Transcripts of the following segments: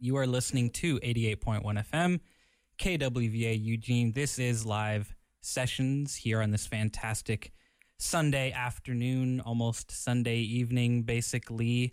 You are listening to 88.1 FM, KWVA Eugene. This is live sessions here on this fantastic Sunday afternoon, almost Sunday evening, basically.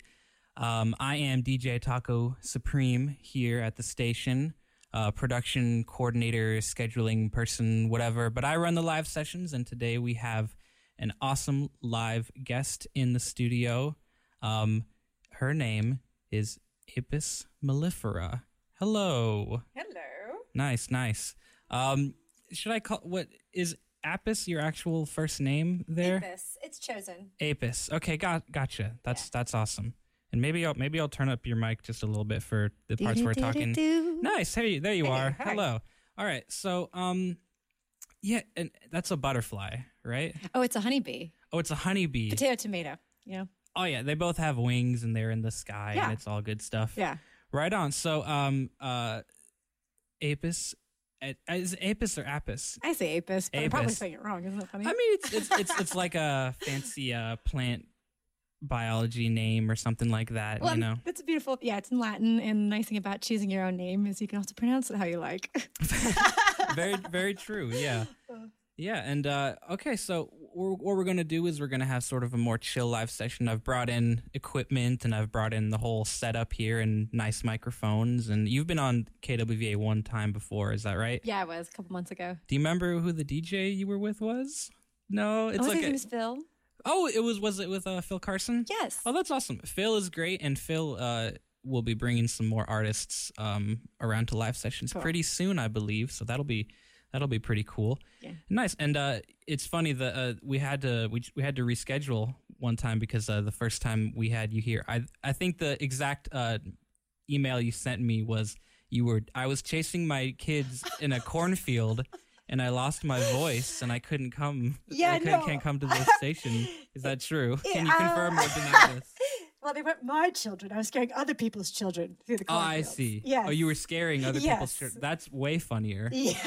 Um, I am DJ Taco Supreme here at the station, uh, production coordinator, scheduling person, whatever. But I run the live sessions, and today we have an awesome live guest in the studio. Um, her name is Apis mellifera. Hello. Hello. Nice, nice. Um, should I call what is Apis your actual first name there? Apis. It's chosen. Apis. Okay, got gotcha. That's yeah. that's awesome. And maybe I'll maybe I'll turn up your mic just a little bit for the parts we're talking. Nice. Hey, there you hey, are. Hi. Hello. All right. So, um, yeah, and that's a butterfly, right? Oh, it's a honeybee. Oh, it's a honeybee. Potato, tomato. Yeah. Oh yeah, they both have wings and they're in the sky yeah. and it's all good stuff. Yeah. Right on. So, um, uh, Apis. Is Apis or Apis? I say Apis, but Apis. I'm probably saying it wrong. Isn't that funny? I mean, it's it's it's, it's like a fancy uh, plant biology name or something like that. Well, you know, it's beautiful. Yeah, it's in Latin, and the nice thing about choosing your own name is you can also pronounce it how you like. very, very true. Yeah. Uh. Yeah, and uh, okay, so we're, what we're going to do is we're going to have sort of a more chill live session. I've brought in equipment and I've brought in the whole setup here and nice microphones. And you've been on KWVA one time before, is that right? Yeah, I was a couple months ago. Do you remember who the DJ you were with was? No, it's oh, like his name is Phil. Oh, it was was it with uh, Phil Carson? Yes. Oh, that's awesome. Phil is great, and Phil uh, will be bringing some more artists um, around to live sessions cool. pretty soon, I believe. So that'll be that'll be pretty cool. Yeah. Nice. And uh, it's funny that uh, we had to we we had to reschedule one time because uh, the first time we had you here, I I think the exact uh, email you sent me was you were I was chasing my kids in a cornfield. and I lost my voice and I couldn't come. Yeah, I no. can't come to the station. Is that true? Can you confirm or deny this? Well, they weren't my children. I was scaring other people's children through the Oh, I see. Yeah. Oh, you were scaring other yes. people's children. That's way funnier. Yeah.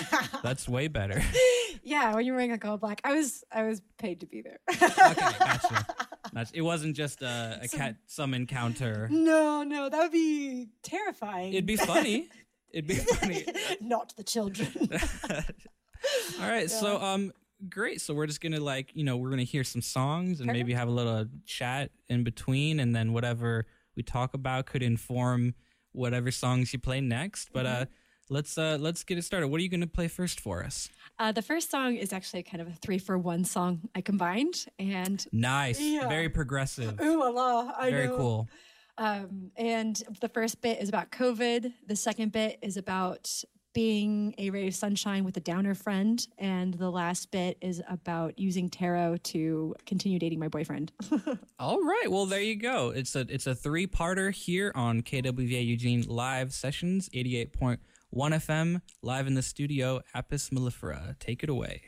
That's way better. yeah, when you're wearing like all black, I was I was paid to be there. okay, gotcha. gotcha. It wasn't just a, a some, cat some encounter. No, no, that would be terrifying. It'd be funny. It'd be funny. Not the children. all right, yeah. so um, great. So we're just gonna like you know we're gonna hear some songs and Perfect. maybe have a little chat in between, and then whatever we talk about could inform whatever songs you play next. But mm-hmm. uh, let's uh, let's get it started. What are you gonna play first for us? Uh, the first song is actually kind of a three for one song I combined, and nice, yeah. very progressive. Ooh la la! I very know. cool. Um, and the first bit is about COVID. The second bit is about being a ray of sunshine with a downer friend. And the last bit is about using tarot to continue dating my boyfriend. All right. Well, there you go. It's a it's a three parter here on KWVA Eugene live sessions, 88.1 FM, live in the studio. Apis mellifera. Take it away.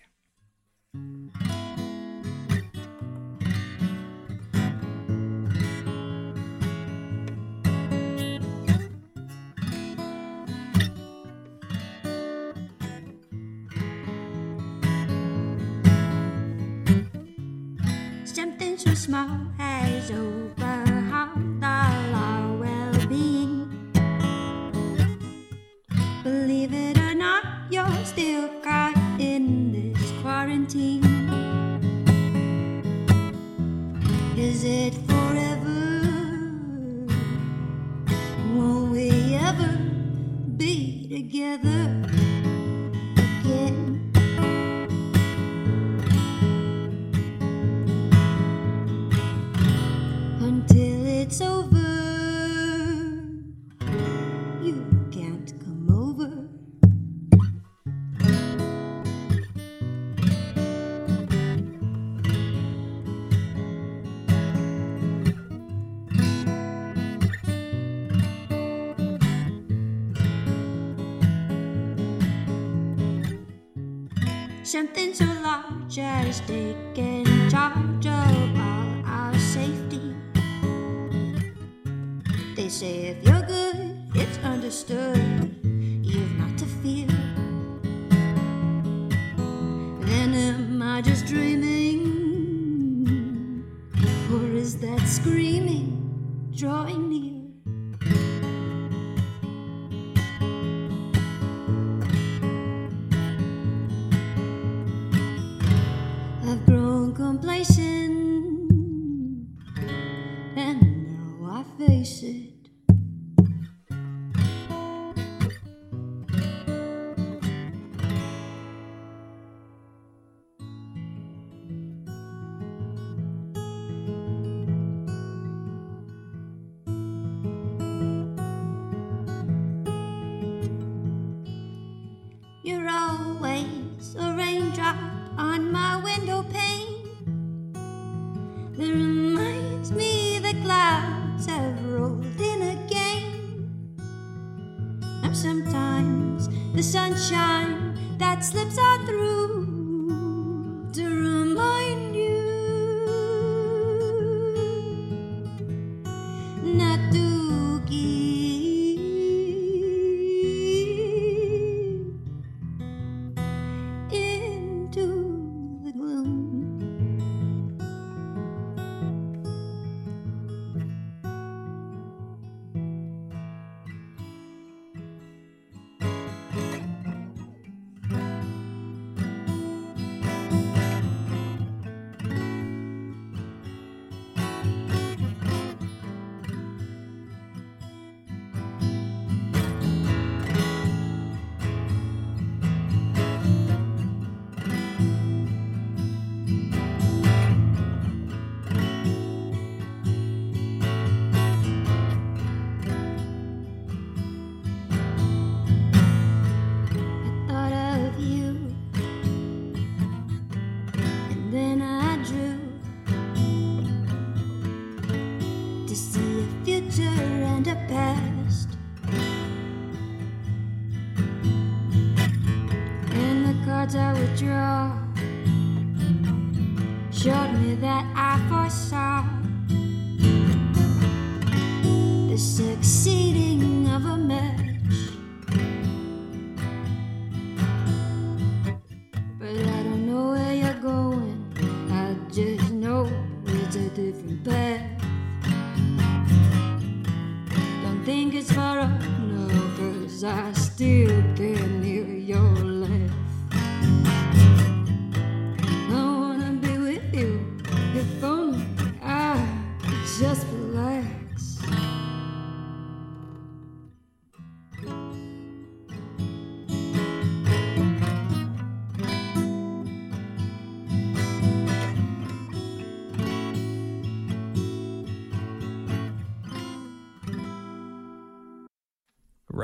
Small has overhauled all our well being. Believe it or not, you're still caught in this quarantine. Is it forever? Won't we ever be together? Something so large as taking charge of all our safety. They say if you're good, it's understood. You've not to fear. Then am I just dreaming? Or is that screaming drawing near? contemplation, and now I face it. You're always a raindrop on my window pane. The sunshine that slips on through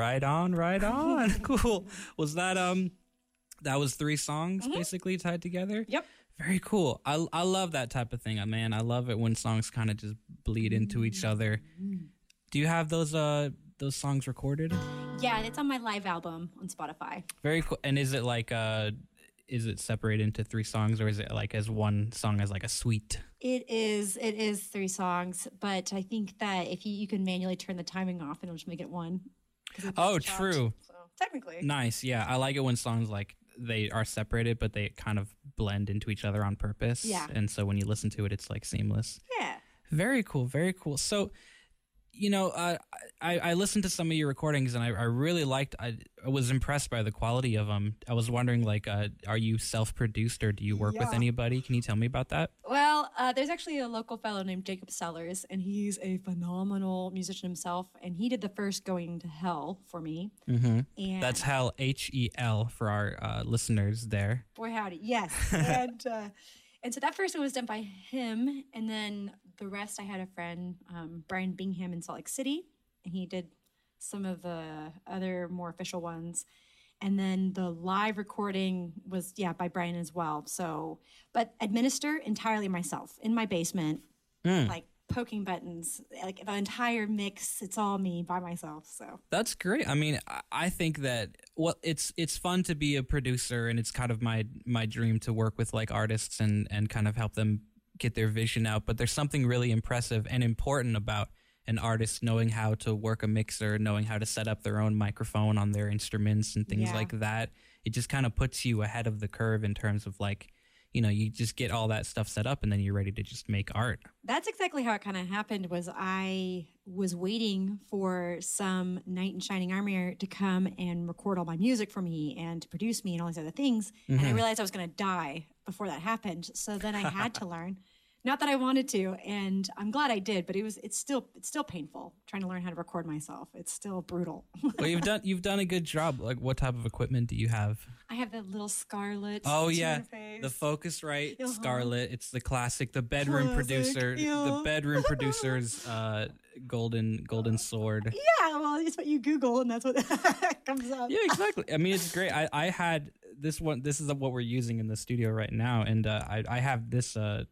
Right on, right on. cool. Was that um that was three songs basically tied together? Yep. Very cool. I I love that type of thing, uh, man. I love it when songs kind of just bleed into each other. Do you have those uh those songs recorded? Yeah, it's on my live album on Spotify. Very cool. And is it like uh is it separated into three songs or is it like as one song as like a suite? It is it is three songs, but I think that if you, you can manually turn the timing off, it'll just make it one. Oh, chopped, true. So technically, Nice. Yeah, I like it when songs like they are separated but they kind of blend into each other on purpose. Yeah. And so when you listen to it it's like seamless. yeah. Very cool. Very cool. So, you know, uh, I I listened to some of your recordings and I, I really liked. I, I was impressed by the quality of them. I was wondering, like, uh, are you self produced or do you work with anybody? Can you tell me about that? Well, uh, there's actually a local fellow named Jacob Sellers, and he's a phenomenal musician himself. And he did the first "Going to Hell" for me. Mm-hmm. And That's Hell H E L for our uh, listeners there. Boy, howdy. Yes. and uh, and so that first one was done by him. And then the rest, I had a friend, um, Brian Bingham in Salt Lake City, and he did some of the other more official ones. And then the live recording was, yeah, by Brian as well. So, but administer entirely myself in my basement, Mm. like poking buttons, like the entire mix. It's all me by myself. So, That's great. I mean, I- I think that well, it's it's fun to be a producer, and it's kind of my my dream to work with like artists and and kind of help them get their vision out. But there's something really impressive and important about an artist knowing how to work a mixer, knowing how to set up their own microphone on their instruments and things Yeah. like that. It just kind of puts you ahead of the curve in terms of like, you know, you just get all that stuff set up and then you're ready to just make art. that's exactly how it kind of happened was i was waiting for some knight in shining armor to come and record all my music for me and to produce me and all these other things and i mm-hmm. realized i was going to die before that happened so then i had to learn not that i wanted to and i'm glad i did but it was it's still it's still painful trying to learn how to record myself it's still brutal well, you've done you've done a good job. Like, what type of equipment do you have? i have that little Scarlett Oh, yeah. The Focusrite Uh-huh. Scarlett. It's the classic, the bedroom Classic, producer, the bedroom producer's uh, golden golden sword. yeah, well, it's what you Google, and that's what comes up. Yeah, exactly. I mean, it's great. I, I had this one. This is what we're using in the studio right now, and uh, I I have this. Uh,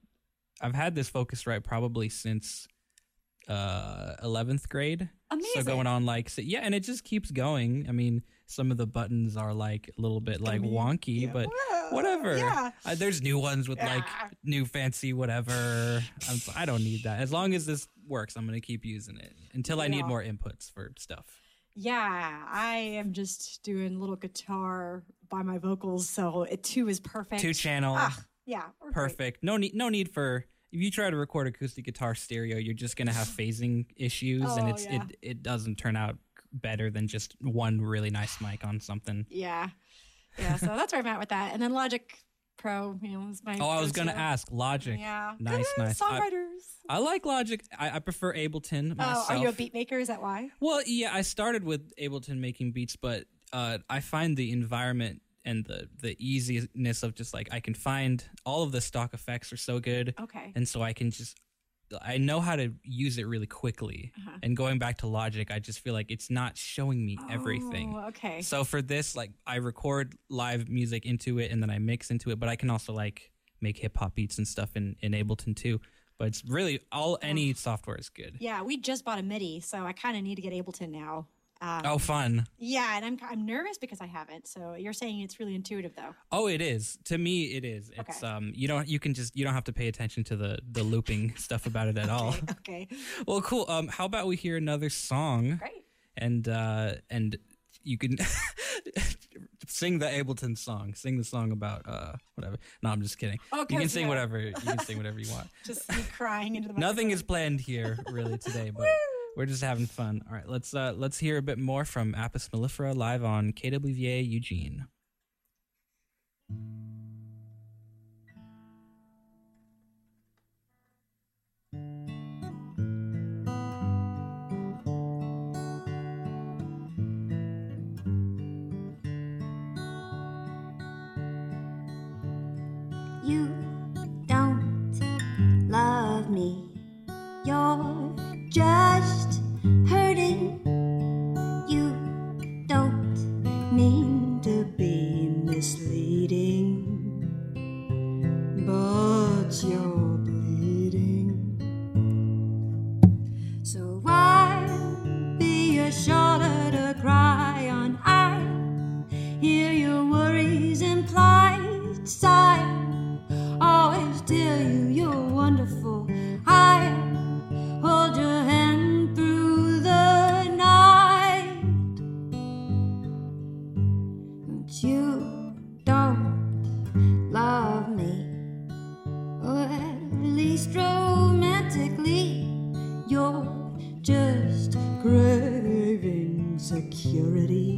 I've had this Focusrite probably since uh 11th grade. So going on like so, yeah and it just keeps going. I mean some of the buttons are like a little bit like Gummy. wonky Yeah. but Well, whatever. Yeah. uh, there's new ones with like new fancy whatever. I'm, I don't need that. As long as this works i'm gonna keep using it until i need more inputs for stuff. Yeah, I am just doing little guitar by my vocals, so it too is perfect. two channel. Ah, yeah, perfect no need no need for if you try to record acoustic guitar stereo you're just gonna have phasing issues and Oh, it's yeah. it, it doesn't turn out better than just one really nice mic on something Yeah, yeah. So that's where I'm at with that. And then Logic Pro, you know, is my. oh i was gonna ask logic Yeah, Nice, nice. I- Songwriters. I like Logic. I, I prefer Ableton myself. oh, are you a beat maker? Is that why? Well, yeah, I started with Ableton making beats, but uh, I find the environment and the the easiness of just like I can find all of the stock effects are so good, Okay. and so I can just I know how to use it really quickly. Uh-huh. And going back to Logic, I just feel like it's not showing me everything. Oh, okay. So for this, like I record live music into it and then I mix into it, but I can also like make hip hop beats and stuff in, in Ableton too. But it's really all any software is good. yeah, we just bought a MIDI, so I kind of need to get Ableton now. Um, Oh, fun! Yeah, and I'm I'm nervous because I haven't. So you're saying it's really intuitive though. Oh, it is. To me, it is. It's Okay. um, you don't you can just you don't have to pay attention to the the looping stuff about it at all. Okay. Well, cool. Um, how about we hear another song Great. and uh and you can sing the Ableton song. Sing the song about uh whatever. No, I'm just kidding. Okay, you can sing yeah. whatever. You can sing whatever you want. Just crying into the Nothing is planned here really today, but we're just having fun. All right, let's uh let's hear a bit more from Apis mellifera live on KWVA Eugene. You don't love me. You're just security.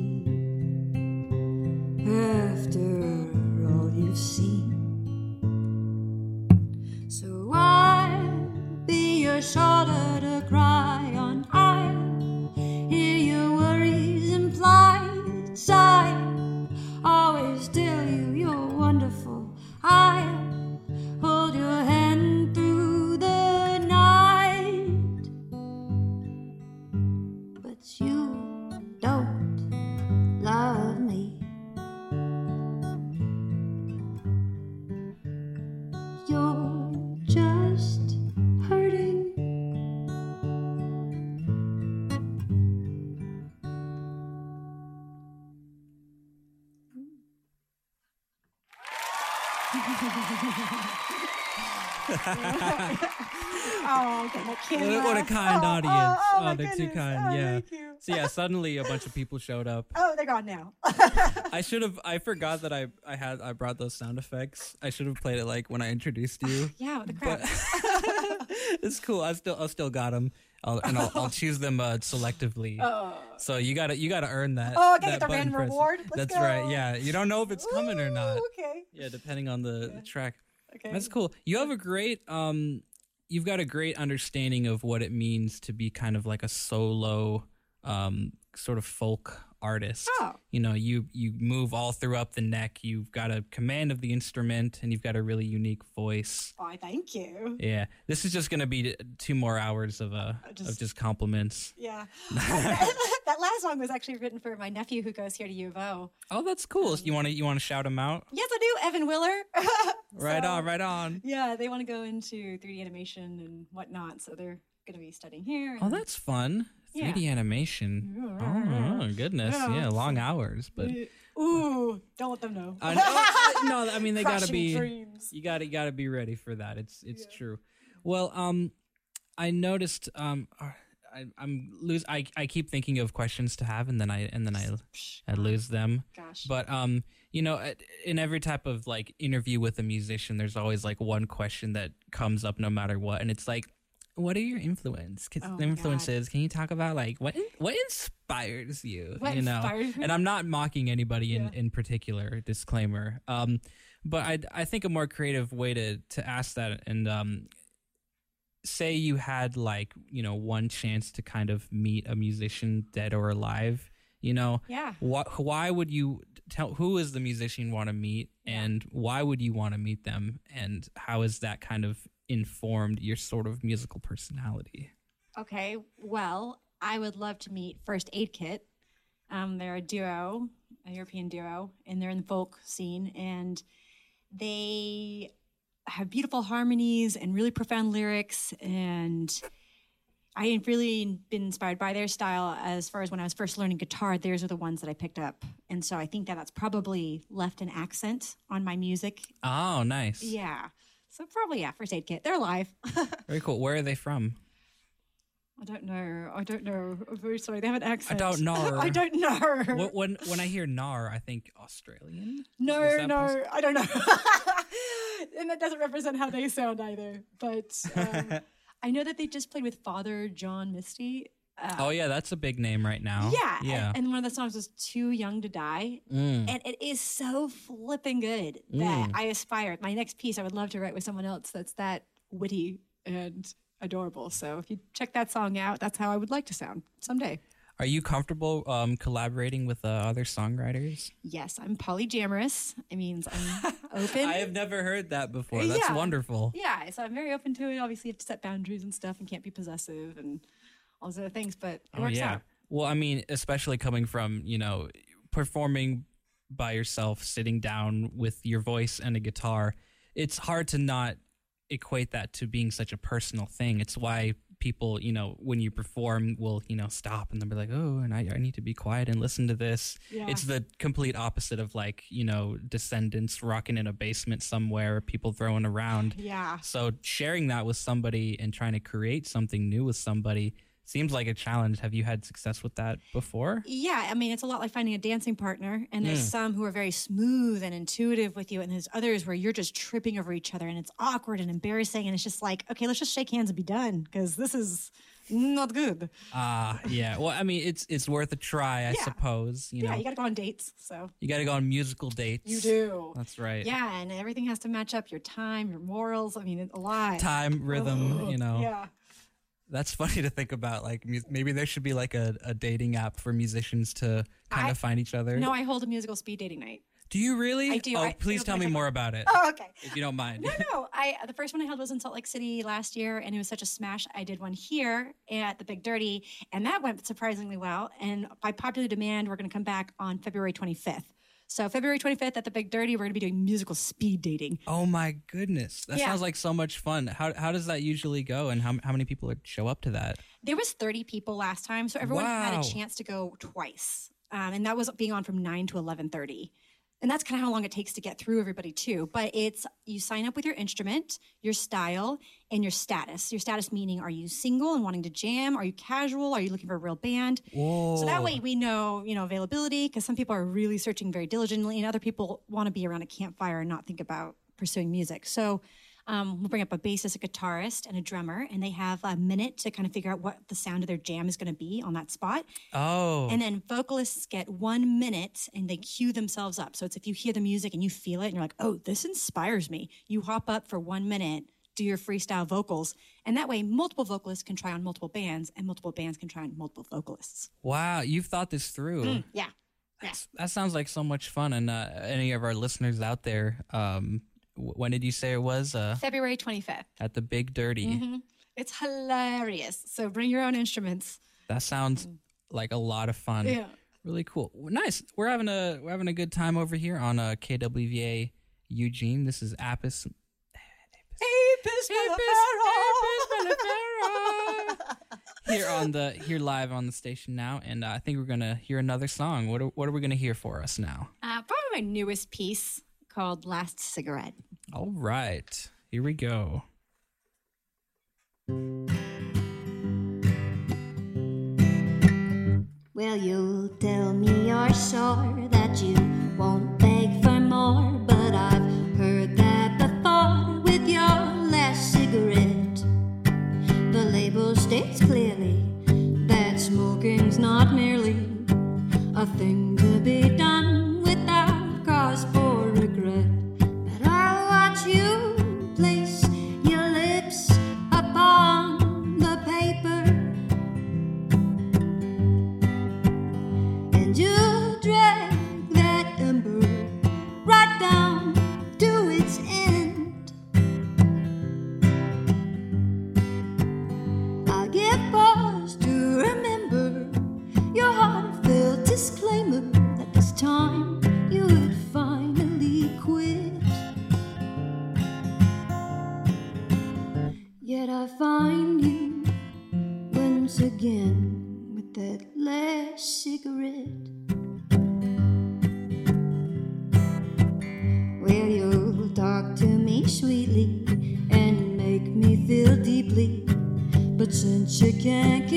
Audience. My they're too goodness. kind. Oh, yeah. So yeah, suddenly a bunch of people showed up. Oh, they're gone now. I should have. I forgot that I I had I brought those sound effects. I should have played it like when I introduced you. yeah, the crap. It's cool. I still I still got them. I'll, and I'll, I'll choose them uh, selectively. oh. So you gotta you gotta earn that. Oh, I gotta that get the random reward? Let's That's right. Yeah, you don't know if it's coming or not. Okay. Yeah, depending on the, the track. Okay. That's cool. You have a great um you've got a great understanding of what it means to be kind of like a solo um sort of folk artist. Oh. You know, you you move all throughout the neck. You've got a command of the instrument, and you've got a really unique voice. Why, thank you. Yeah, this is just gonna be two more hours of uh of just- just compliments. Yeah. that last song was actually written for my nephew who goes here to U of O. Oh, that's cool. Um, you want to you want to shout him out? Yes, I do. Evan Willer. Right So, on, right on. Yeah, they want to go into 3D animation and whatnot, so they're going to be studying here. Oh, that's fun. Yeah. 3D animation. Yeah. Oh, goodness. Yeah, Yeah, long hours, but Ooh, don't let them know. I know- no, I mean they gotta Crushing be. dreams. You gotta gotta be ready for that. It's it's true. Well, um, I noticed. Um, uh, I, I'm lose. I I keep thinking of questions to have, and then I and then I I lose them. Gosh. But um, you know, at- in every type of like interview with a musician, there's always like one question that comes up no matter what, and it's like, what are your influence? Oh influences. Can you talk about like what what inspires you? What you know, inspires and I'm not mocking anybody in Yeah. in particular. Disclaimer. Um, but I I think a more creative way to to ask that and um. Say you had like you know one chance to kind of meet a musician dead or alive, you know, yeah. why, why would you tell who is the musician you want to meet Yeah. and why would you want to meet them and how is that kind of informed your sort of musical personality Okay, well, I would love to meet First Aid Kit. Um, they're a duo, a European duo, and they're in the folk scene, and they have beautiful harmonies and really profound lyrics. And I have really been inspired by their style as far as when I was first learning guitar. Theirs are the ones that I picked up, and so I think that that's probably left an accent on my music. oh nice Yeah. So probably yeah, First Aid Kit. They're alive. very cool where are they from I don't know. I don't know. I'm very sorry. They have an accent. I don't know. I don't know. Wh- when when i hear nar i think australian no, no, I don't know. and that doesn't represent how they sound either. But um, I know that they just played with Father John Misty. Uh, oh yeah that's a big name right now yeah, yeah And, and one of the songs was "Too Young to Die," Mm. and it is so flipping good that Mm. I aspire. My next piece, I would love to write with someone else that's that witty and adorable. So if you check that song out, that's how I would like to sound someday. are you comfortable um, collaborating with uh, other songwriters Yes, I'm polyamorous. It means I'm open. i have never heard that before that's Yeah. wonderful yeah, so I'm very open to it. Obviously, you have to set boundaries and stuff, and can't be possessive and all those other things. But it Oh works yeah. out. Well, I mean, especially coming from you know performing by yourself, sitting down with your voice and a guitar, it's hard to not equate that to being such a personal thing. It's why people, you know, when you perform, will you know stop and they'll be like, "Oh, and I, I need to be quiet and listen to this." Yeah. It's the complete opposite of like you know Descendants rocking in a basement somewhere, people throwing around. Yeah. So sharing that with somebody and trying to create something new with somebody seems like a challenge. Have you had success with that before? Yeah, I mean, it's a lot like finding a dancing partner. And there's Mm. some who are very smooth and intuitive with you, and there's others where you're just tripping over each other, and it's awkward and embarrassing. And it's just like, okay, let's just shake hands and be done because this is not good. Ah, yeah. Well, I mean, it's it's worth a try, I Yeah. suppose. You yeah, know, you got to go on dates. So you got to go on musical dates. you do. That's right. Yeah, and everything has to match up your time, your morals. I mean, a lot. Time, rhythm. You know, Yeah. That's funny to think about. Like, mu- maybe there should be like a, a dating app for musicians to kind I- of find each other. No, I hold a musical speed dating night. do you really? I do. Oh, I- please it'll tell me more about it, Oh, okay. if you don't mind. No, no. I the first one I held was in Salt Lake City last year, and it was such a smash. I did one here at the Big Dirty, and that went surprisingly well. And by popular demand, we're going to come back on February 25th. So February 25th at the Big Dirty, we're going to be doing musical speed dating. Oh my goodness, that Yeah. sounds like so much fun. How how does that usually go, and how how many people would show up to that? There was 30 people last time, so everyone had a chance to go twice, um, and that was being on from 9 to 11:30. And that's kind of how long it takes to get through everybody too. But it's you sign up with your instrument, your style, and your status. Your status meaning are you single and wanting to jam? Are you casual? Are you looking for a real band? Whoa! So that way we know, you know, availability because some people are really searching very diligently and other people want to be around a campfire and not think about pursuing music. So um, we'll bring up a bassist, a guitarist, and a drummer, and they have a minute to kind of figure out what the sound of their jam is going to be on that spot. Oh, And then vocalists get one minute and they cue themselves up. So it's if you hear the music and you feel it and you're like, oh, this inspires me, you hop up for one minute do your freestyle vocals. And that way, multiple vocalists can try on multiple bands, and multiple bands can try on multiple vocalists. Wow, you've thought this through. Yeah. That's- That sounds like so much fun. And uh, any of our listeners out there, um, when did you say it was? Uh, February 25th. at the Big Dirty. Mhm. It's hilarious. So bring your own instruments. That sounds like a lot of fun. Yeah. Really cool. Nice. We're having a we're having a good time over here on uh, KWVA Eugene. This is Apis. Apis Here on the here live on the station now, and uh, I think we're gonna hear another song. What are, what are we gonna hear for us now? Uh, probably my newest piece called Last Cigarette. All right, here we go. Well, you'll tell me you're sure that you won't beg for more, but I've heard that before with your last cigarette. The label states clearly that smoking's not merely a thing to be done Yet I find you once again with that last cigarette. Well, you'll talk to me sweetly and make me feel deeply. But since you can't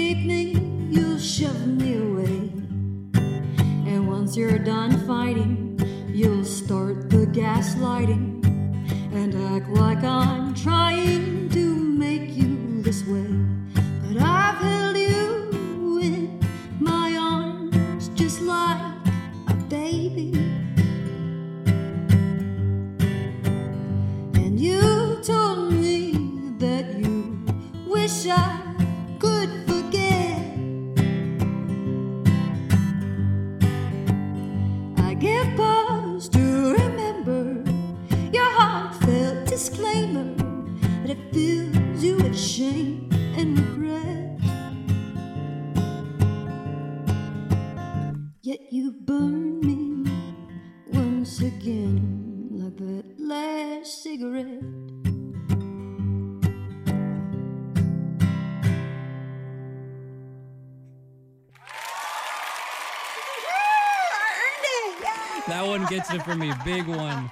me. Big one.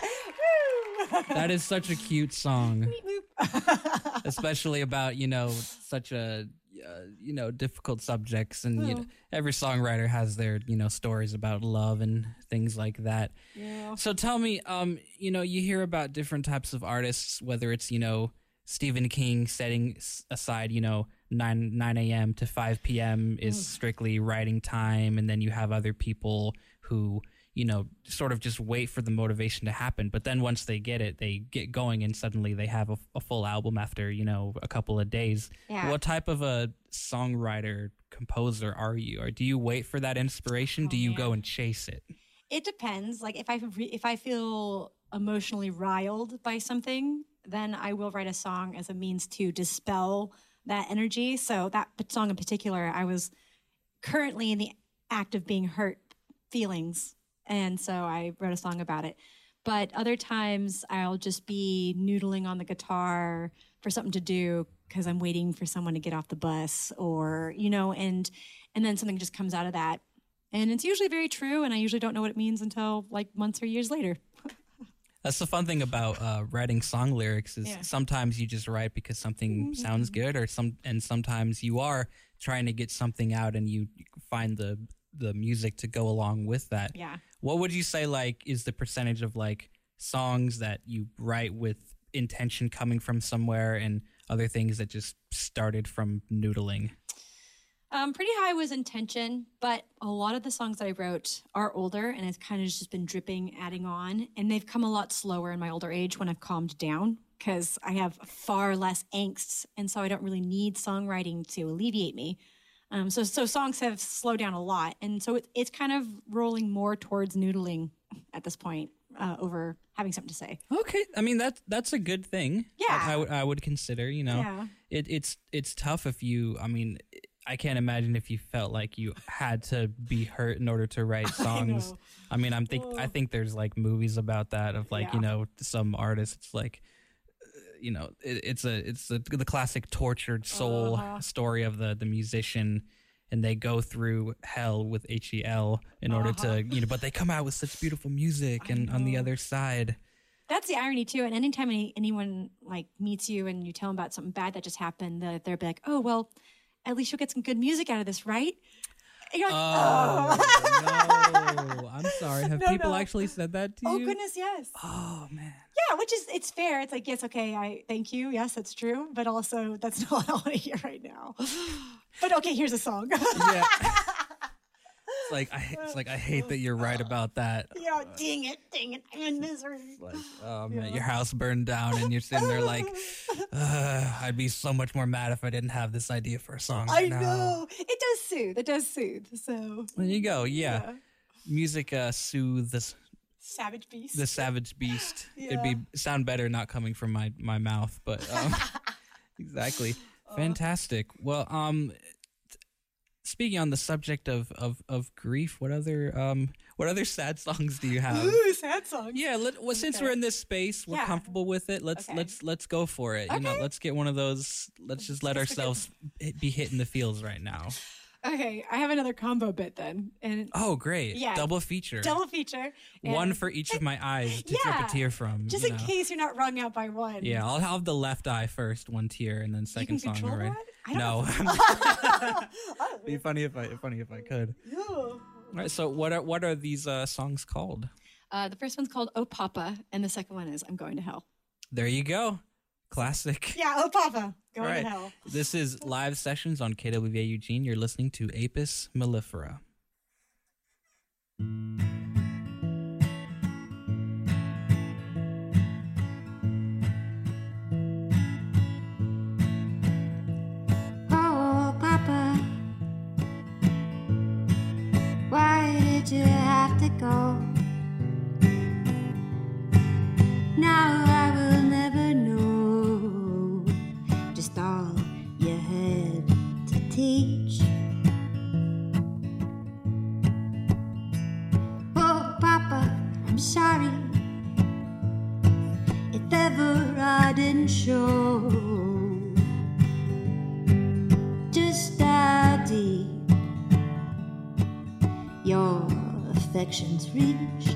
That is such a cute song, especially about you know such a uh, you know difficult subjects, and you know, every songwriter has their you know stories about love and things like that. Yeah. So tell me, um, you know, you hear about different types of artists, whether it's you know Stephen King setting aside, you know, nine nine a.m. to five p.m. is strictly writing time, and then you have other people who you know sort of just wait for the motivation to happen, but then once they get it, they get going, and suddenly they have a, a full album after you know a couple of days. Yeah. What type of a songwriter composer are you, or do you wait for that inspiration? Oh, do you go and chase it? It depends. Like if I re- if I feel emotionally riled by something, then I will write a song as a means to dispel that energy. So that song in particular, I was currently in the act of being hurt feelings, and so I wrote a song about it. But other times I'll just be noodling on the guitar for something to do because I'm waiting for someone to get off the bus or you know and and then something just comes out of that and it's usually very true and i usually don't know what it means until like months or years later That's the fun thing about uh, writing song lyrics is Yeah. Mm-hmm, sometimes you just write because something sounds good, or some, and sometimes you are trying to get something out and you find the the music to go along with that. yeah What would you say like is the percentage of like songs that you write with intention coming from somewhere and other things that just started from noodling? um, pretty high was intention but a lot of the songs that i wrote are older and it's kind of just been dripping adding on and they've come a lot slower in my older age when i've calmed down because I have far less angst, and so I don't really need songwriting to alleviate me. Um, so so songs have slowed down a lot, and so it, it's kind of rolling more towards noodling at this point uh, over having something to say. Okay, I mean that's that's a good thing. Yeah. I, I would I would consider. You know, Yeah. it, it's it's tough if you. I mean, I can't imagine if you felt like you had to be hurt in order to write songs. know. I, mean, I'm think I think there's like movies about that of like you know some artists. Like. You know, it, it's a it's a, the classic tortured soul Uh-huh. story of the the musician, and they go through hell with H E L in order to you know, but they come out with such beautiful music, and on the other side, That's the irony too. And anytime any, anyone like meets you and you tell them about something bad that just happened, they'll be like, "Oh well, at least you'll get some good music out of this, right?" You're like, Oh, "Oh, no. I'm sorry. Have No, people no. actually said that to oh, you? oh goodness, yes, Oh man. yeah." Which is it's fair. It's like yes, okay, I thank you. Yes, that's true. But also, that's not what I want to hear right now. But okay, here's a song. Yeah. it's like I it's like I hate that you're right about that. yeah, dang it, dang it, I'm in misery. Like, oh man, your house burned down and you're sitting there like, I'd be so much more mad if I didn't have this idea for a song. I right now." know it does soothe. It does soothe. So There you go. Yeah. Yeah. Music uh soothes savage beast. the savage beast. It'd be sound better not coming from my my mouth, but um, exactly. Fantastic. Well, um, speaking on the subject of, of of grief, what other um what other sad songs do you have? Ooh, sad song. Yeah, let, well, since Okay. we're in this space, we're Yeah. comfortable with it. Let's Okay. let's let's go for it. You know, let's get one of those. Let's just let ourselves be hit- in the feels right now. Okay, I have another combo bit then, and Oh, great! Yeah. Double feature. double feature. one for each of my eyes to drip a tear from. just in know. case you're not wrung out by one. Yeah, I'll have the left eye first, one tear, and then second song. All right. that. I No, don't be funny if I funny if I could. know. All right, so what are what are these uh, songs called? Uh, the first one's called "Oh Papa," and the second one is "I'm Going to Hell." There you go, classic. Yeah, "Oh Papa," going right. to hell. This is live sessions on KWVA Eugene. You're listening to Apis mellifera. Affections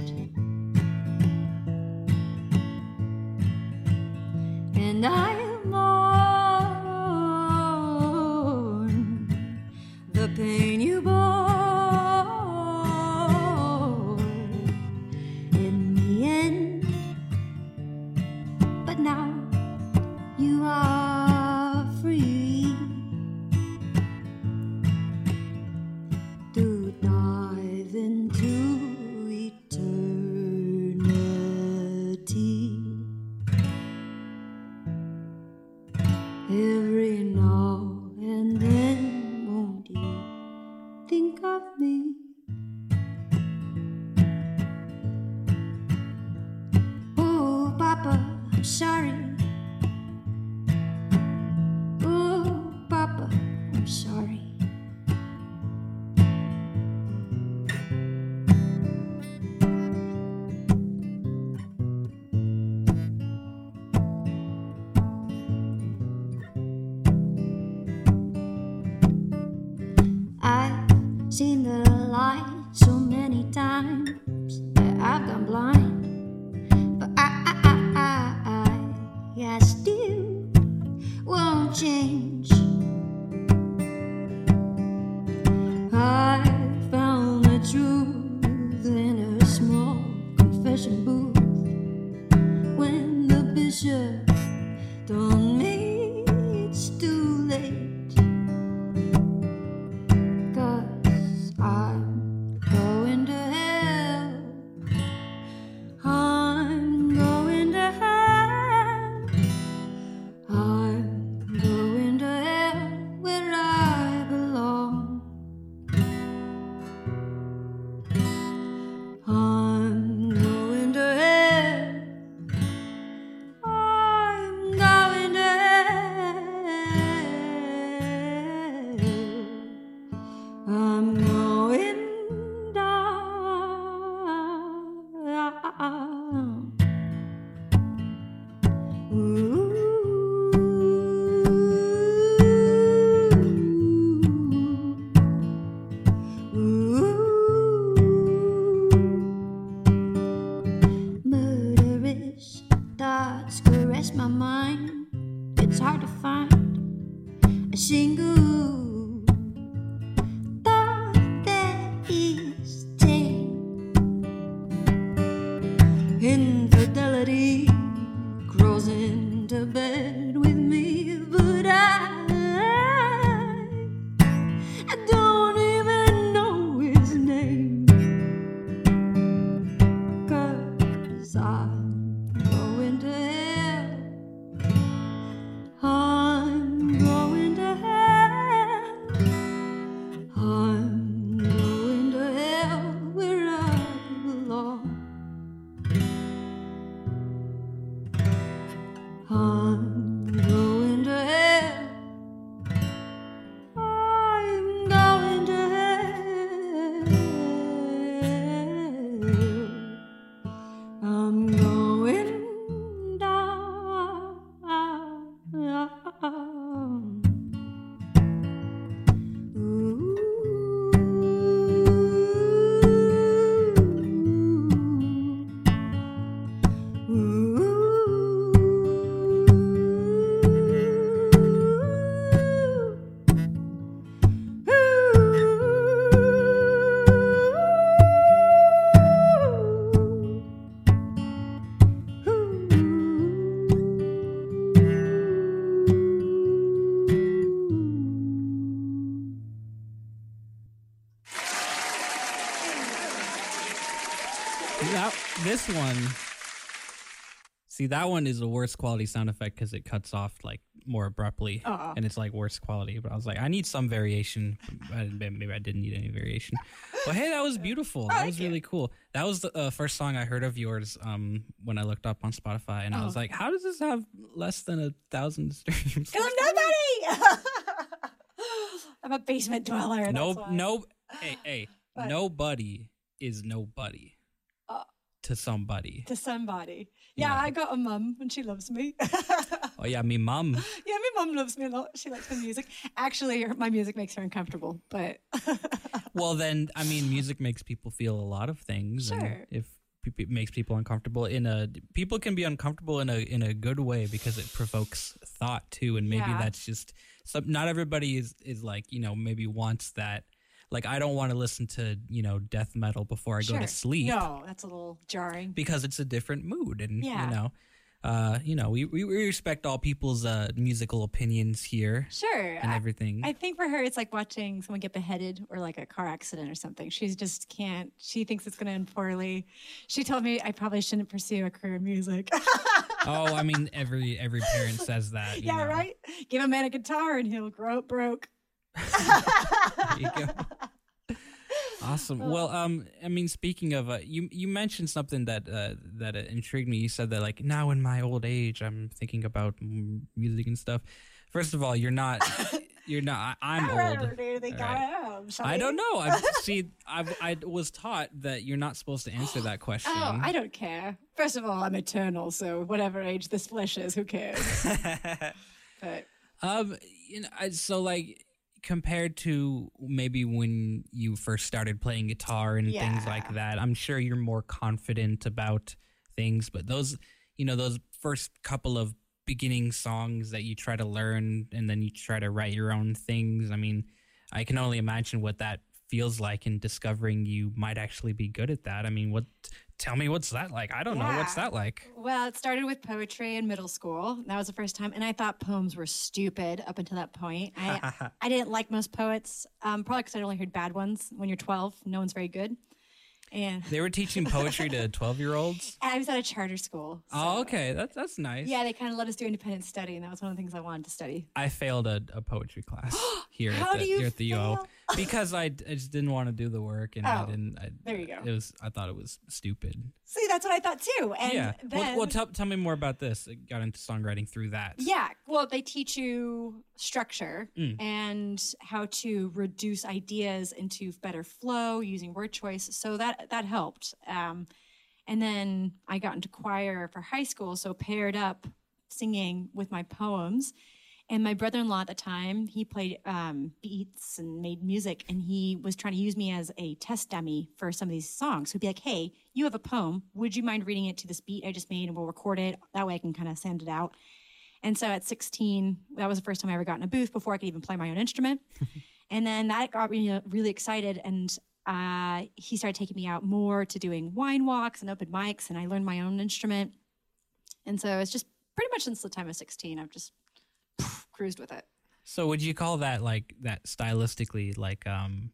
see, that one is a worse quality sound effect because it cuts off like more abruptly, and it's like worse quality. But I was like, I need some variation. I, maybe I didn't need any variation. But hey, that was beautiful. That was really cool. That was the uh, first song I heard of yours um, when I looked up on Spotify, and I was Oh. like, how does this have less than a thousand streams? Because I'm nobody. I'm a basement dweller. no, no, hey, hey, What? nobody is nobody. To somebody. To somebody. Yeah, Yeah. I got a mum and she loves me. Oh yeah, me mom. Yeah, my mum loves me a lot. She likes my music. Actually, my music makes her uncomfortable, but Well, then, I mean, music makes people feel a lot of things. and Sure. if it makes people uncomfortable in a, people can be uncomfortable in a in a good way because it provokes thought too, and maybe Yeah. that's just some. Not everybody is is like you know maybe wants that. Like I don't want to listen to you know death metal before I go to sleep No, that's a little jarring. because it's a different mood, and Yeah. you know. Uh, you know, we, we respect all people's uh, musical opinions here Sure. and I, everything. I think for her, it's like watching someone get beheaded or like a car accident or something. She just can't. She thinks it's going to end poorly. She told me I probably shouldn't pursue a career in music. oh, I mean, every every parent says that. you yeah, know. right? Give a man a guitar and he'll grow up broke. There you go. Awesome. Well, um, I mean, speaking of, uh, you you mentioned something that uh, that uh, intrigued me. You said that like now in my old age, I'm thinking about music and stuff. First of all, you're not. You're not. I, I'm old. Do they All go right. home? I don't know. I see. I I was taught that you're not supposed to answer that question. Oh, I don't care. First of all, I'm eternal, so whatever age this flesh is, who cares? but Um, you know, I- so like compared to maybe when you first started playing guitar and things like that, I'm sure you're more confident about things. But those, you know, those first couple of beginning songs that you try to learn and then you try to write your own things. I mean, I can only imagine what that feels like in discovering you might actually be good at that. I mean, what? Tell me what's that like? I don't know. What's that like? well, it started with poetry in middle school. That was the first time, and I thought poems were stupid up until that point. I I didn't like most poets, um, probably because I'd only heard bad ones. When you're 12, no one's very good. And They were teaching poetry to 12 year olds. I was at a charter school. Oh, okay. That's that's nice. Yeah, they kind of let us do independent study, and that was one of the things I wanted to study. I failed a, a poetry class here How at the, do you here at the UO fail? Because I just didn't want to do the work and I Oh, didn't. I, there you go. It was I thought it was stupid. See, that's what I thought too. And yeah. then, well, well, tell tell me more about this. I got into songwriting through that. Yeah, well, they teach you structure Mm. and how to reduce ideas into better flow using word choice. So that that helped. Um, and then I got into choir for high school, so paired up singing with my poems. And my brother-in-law at the time, he played um, beats and made music, and he was trying to use me as a test dummy for some of these songs. He'd be like, "Hey, you have a poem. Would you mind reading it to this beat I just made, and we'll record it. That way, I can kind of send it out." And so at 16, that was the first time I ever got in a booth before I could even play my own instrument. and then that got me uh, really excited. And uh, he started taking me out more to doing wine walks and open mics. And I learned my own instrument. And so it's just pretty much since the time of 16, I've just cruised with it. So would you call that like that stylistically like um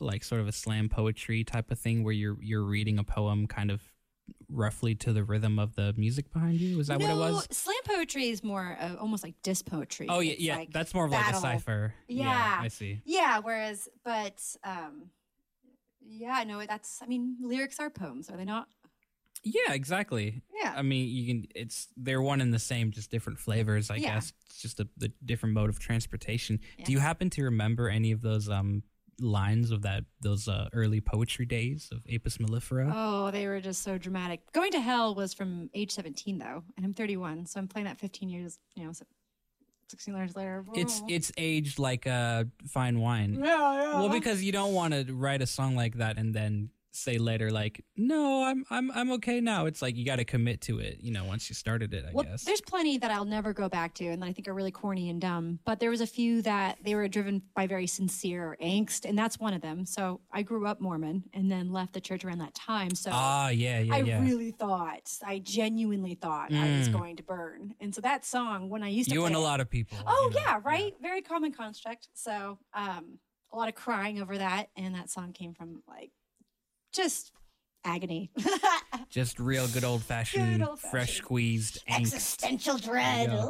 like sort of a slam poetry type of thing where you're you're reading a poem kind of roughly to the rhythm of the music behind you? Is that what it No, was? Slam poetry is more uh, almost like disc poetry. Oh yeah, It's yeah. like That's more of battle. like a cipher. Yeah. I see. Yeah, whereas, but um, yeah, no, that's. I mean, lyrics are poems, are they not? Yeah, exactly. Yeah. I mean, you can. It's they're one and the same, just different flavors. I Yeah. guess it's just a the different mode of transportation. Yeah. Do you happen to remember any of those um lines of that those uh, early poetry days of Apis mellifera? Oh, they were just so dramatic. Going to Hell was from age 17, though, and I'm 31, so I'm playing that 15 years, you know, so 16 years later. it's it's aged like a fine wine. yeah, yeah. Well, because you don't want to write a song like that and then say later like, "No, I'm I'm I'm okay now." It's like you got to commit to it, you know, once you started it, I well, guess. there's plenty that I'll never go back to, and that I think are really corny and dumb. But there was a few that they were driven by very sincere angst, and that's one of them. So I grew up Mormon and then left the church around that time. So Ah, yeah, yeah, I yeah. really thought, I genuinely thought I was Mm. going to burn. And so that song, when I used to you play and a lot of people. Oh you know, yeah, right. Very common construct. So um, a lot of crying over that, and that song came from like just agony, Just real good old fashioned, fresh squeezed angst. existential dread. Yeah.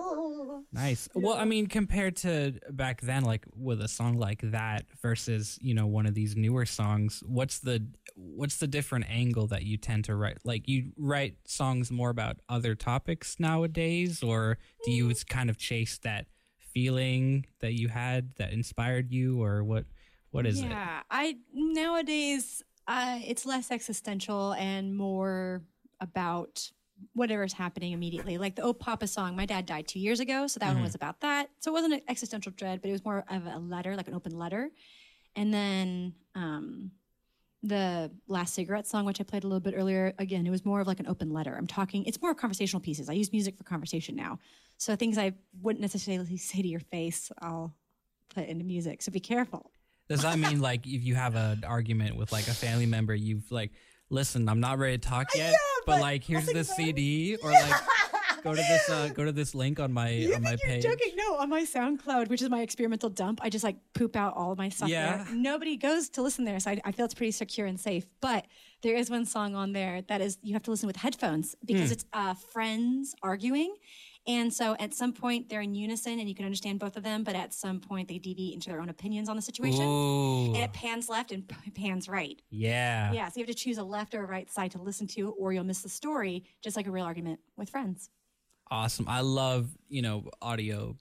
Nice. Well, I mean, compared to back then, like with a song like that versus you know one of these newer songs, what's the what's the different angle that you tend to write? Like you write songs more about other topics nowadays, or do you mm. kind of chase that feeling that you had that inspired you, or what? What is it? yeah, I nowadays uh, it's less existential and more about whatever's happening immediately. Like the Oh Papa song, my dad died two years ago, so that Mhm. one was about that. So it wasn't an existential dread, but it was more of a letter, like an open letter. And then um, the last cigarette song, which I played a little bit earlier, again, it was more of like an open letter. I'm talking, it's more conversational pieces. I use music for conversation now. So things I wouldn't necessarily say to your face, I'll put into music. So be careful. Does that mean like if you have an argument with like a family member, you've like, listen, I'm not ready to talk yet, but, but like here's the. CD, or like go to this uh, go to this link on my You on my page. joking? No, on my SoundCloud, which is my experimental dump, I just like poop out all of my stuff Yeah. there. Nobody goes to listen there, so I, I feel it's pretty secure and safe. But there is one song on there that is you have to listen with headphones because Hmm. it's uh, friends arguing. And so at some point they're in unison and you can understand both of them, but at some point they deviate into their own opinions on the situation. Ooh, And it pans left and p- pans right. yeah. Yeah, so you have to choose a left or a right side to listen to, or you'll miss the story, just like a real argument with friends. awesome. I love you know audio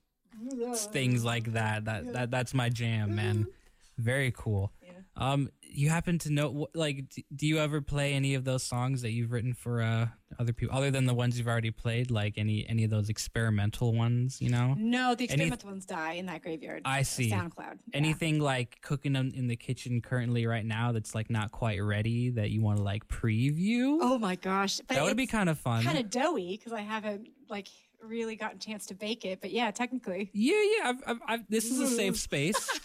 things like that. That that that's my jam, man. Mm-hmm. Very cool. Um, you happen to know like do you ever play any of those songs that you've written for uh other people other than the ones you've already played? Like any any of those experimental ones, you know? No, the Any- experimental ones die in that graveyard. I see. SoundCloud. Yeah. Anything like cooking them in the kitchen currently right now that's like not quite ready that you want to like preview? Oh my gosh, but that would be kind of fun. kind of doughy because I haven't like really gotten a chance to bake it. But yeah, technically. Yeah, yeah. I've, I've, I've, this is a safe space.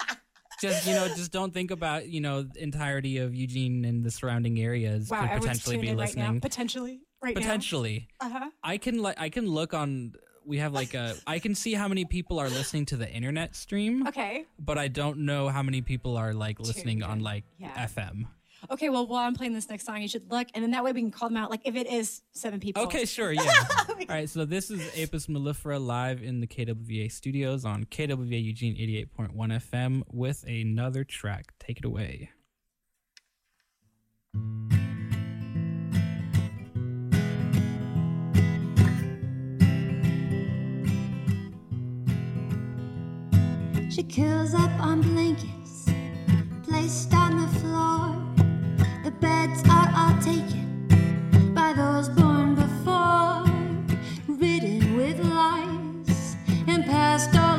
Just you know, just don't think about you know the entirety of Eugene and the surrounding areas Wow, could potentially be in right now. listening. Potentially, right potentially, now. Uh huh. I can like I can look on. We have like a. I can see how many people are listening to the internet stream, Okay. but I don't know how many people are like listening on like Yeah. FM. Okay. Well, while I'm playing this next song, you should look, and then that way we can call them out. Like if it is seven people. Okay, sure, yeah. All right, so this is Apis mellifera live in the KWVA studios on KWVA Eugene 88.1 FM with another track. Take it away. She curls up on blankets placed on the floor. Beds are all taken by those born before, ridden with lies and passed all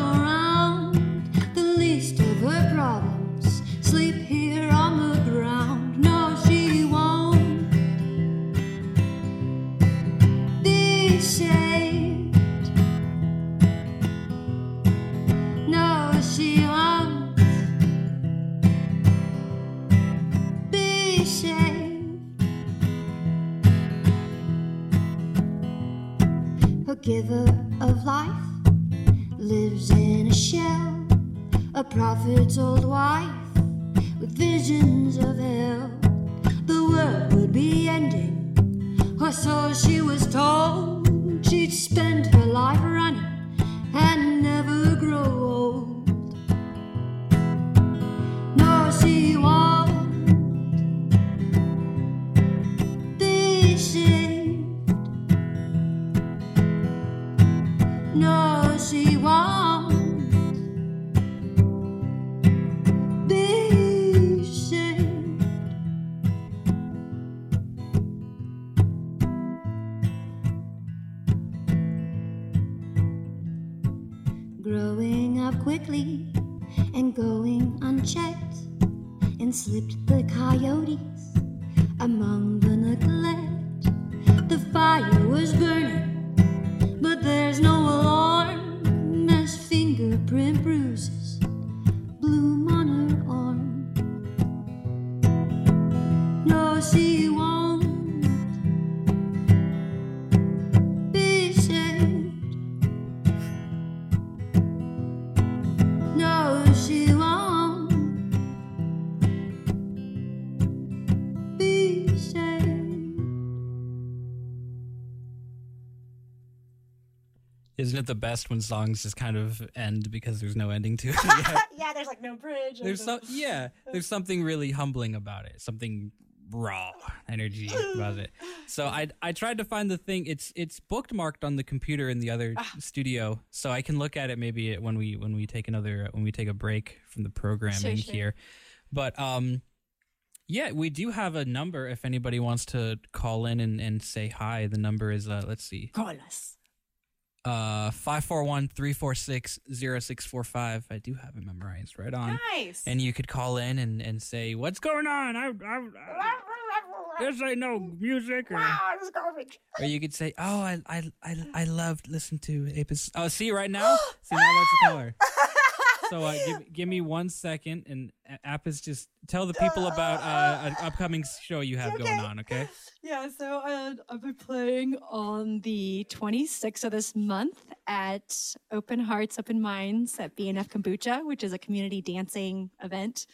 forgiver of life, lives in a shell, a prophet's old wife with visions of hell. Isn't it the best when songs just kind of end because there's no ending to it? Yeah. yeah, there's like no bridge. there's some, yeah, there's something really humbling about it. Something raw energy about it. So I I tried to find the thing. It's it's bookmarked on the computer in the other Ah. studio, so I can look at it maybe when we when we take another when we take a break from the programming sure. here. But um. Yeah, we do have a number if anybody wants to call in and, and say hi. The number is uh let's see. Call us. Uh 541-346-0645. I do have it memorized right on. Nice. And you could call in and, and say, "What's going on?" I, I, I there's like no music, or, this is garbage. or you could say, "Oh, I I I, I loved listening to Apis." Oh, see right now, see now that's the color. So uh, give give me one second, and Apis just tell the people about uh, an upcoming show you have going on. Okay. Yeah, so uh, I'll be playing on the 26th of this month at Open Hearts, Open Minds at BNF Kombucha, which is a community dancing event.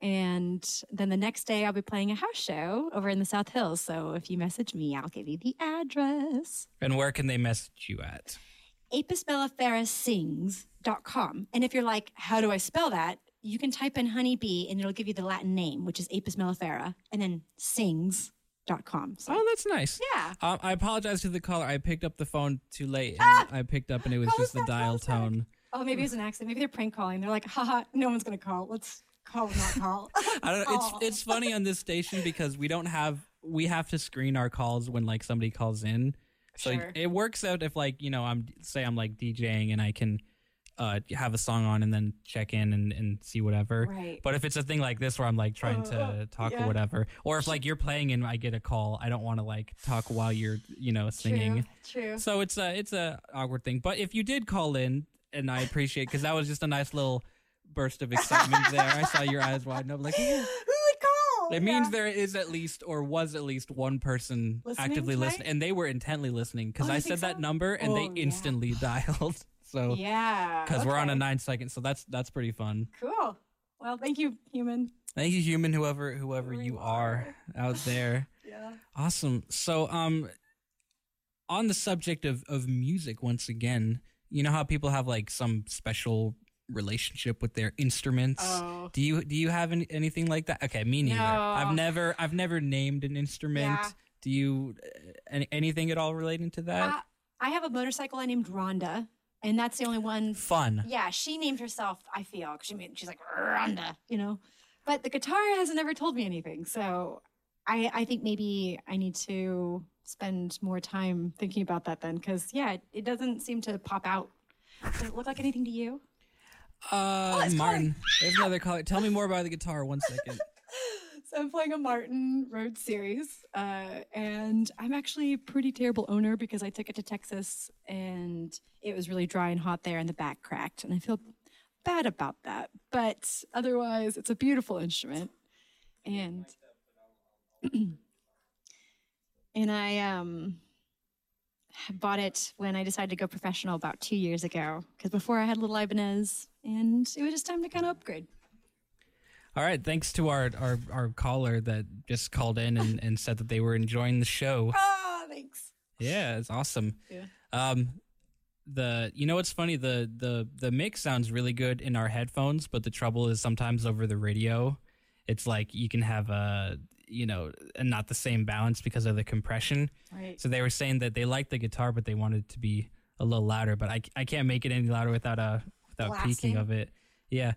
And then the next day, I'll be playing a house show over in the South Hills. So if you message me, I'll give you the address. And where can they message you at? Apis Mellifera sings.com. And if you're like, how do I spell that? You can type in honeybee and it'll give you the Latin name, which is Apis mellifera, and then sings sings.com. So, Oh, that's nice. yeah. Um, I apologize to the caller. I picked up the phone too late, and Ah! I picked up, and it was How just was the dial tone. Oh, maybe it's an accident. Maybe they're prank calling. They're like, haha, no one's going to call. Let's call, not call. I don't know. It's it's funny on this station because we don't have we have to screen our calls when like somebody calls in. So Sure. it works out if like you know I'm say I'm like DJing and I can uh have a song on and then check in and, and see whatever. Right. But if it's a thing like this where I'm like trying to Uh, talk yeah. or whatever, or if like you're playing and I get a call, I don't want to like talk while you're you know singing. True. True. So it's a it's a awkward thing. But if you did call in, and I appreciate because that was just a nice little burst of excitement there. I saw your eyes widen up, like "Ooh." Who would call? it means there is at least or was at least one person Listening actively listening, and they were intently listening because Oh, I said that number and Oh, they yeah. instantly dialed. So Yeah. because we're on a okay. nine second, so that's that's pretty fun. Cool. Well, thank you, human. Thank you, human, whoever whoever you are out there. Yeah. Awesome. So, um, on the subject of of music, once again, you know how people have like some special relationship with their instruments. Oh. Do you do you have any, anything like that? Okay, me neither. No. I've never I've never named an instrument. Yeah. Do you uh, any, anything at all relating to that? Uh, I have a motorcycle I named Rhonda, and that's the only one. Fun. Yeah, she named herself. I feel she made. She's like Rhonda, you know. But the guitar hasn't ever told me anything, so I I think maybe I need to spend more time thinking about that then, because yeah, it, it doesn't seem to pop out. Does it look like anything to you? Uh, it's Martin, there's another caller. Tell me more about the guitar. One second. So I'm playing a Martin Road Series, uh, and I'm actually a pretty terrible owner because I took it to Texas and it was really dry and hot there, and the back cracked, and I feel bad about that. But otherwise, it's a beautiful instrument, and and I um bought it when I decided to go professional about two years ago. Because before I had little Ibanez, and it was just time to kind of upgrade. All right, thanks to our, our, our caller that just called in and, and said that they were enjoying the show. Ah, thanks. Yeah, it's awesome. Yeah. Um, the you know what's funny the the the mix sounds really good in our headphones, but the trouble is sometimes over the radio, it's like you can have a you know and not the same balance because of the compression. Right. So they were saying that they liked the guitar, but they wanted it to be a little louder. But I, I can't make it any louder without a without peaking of it. Yeah,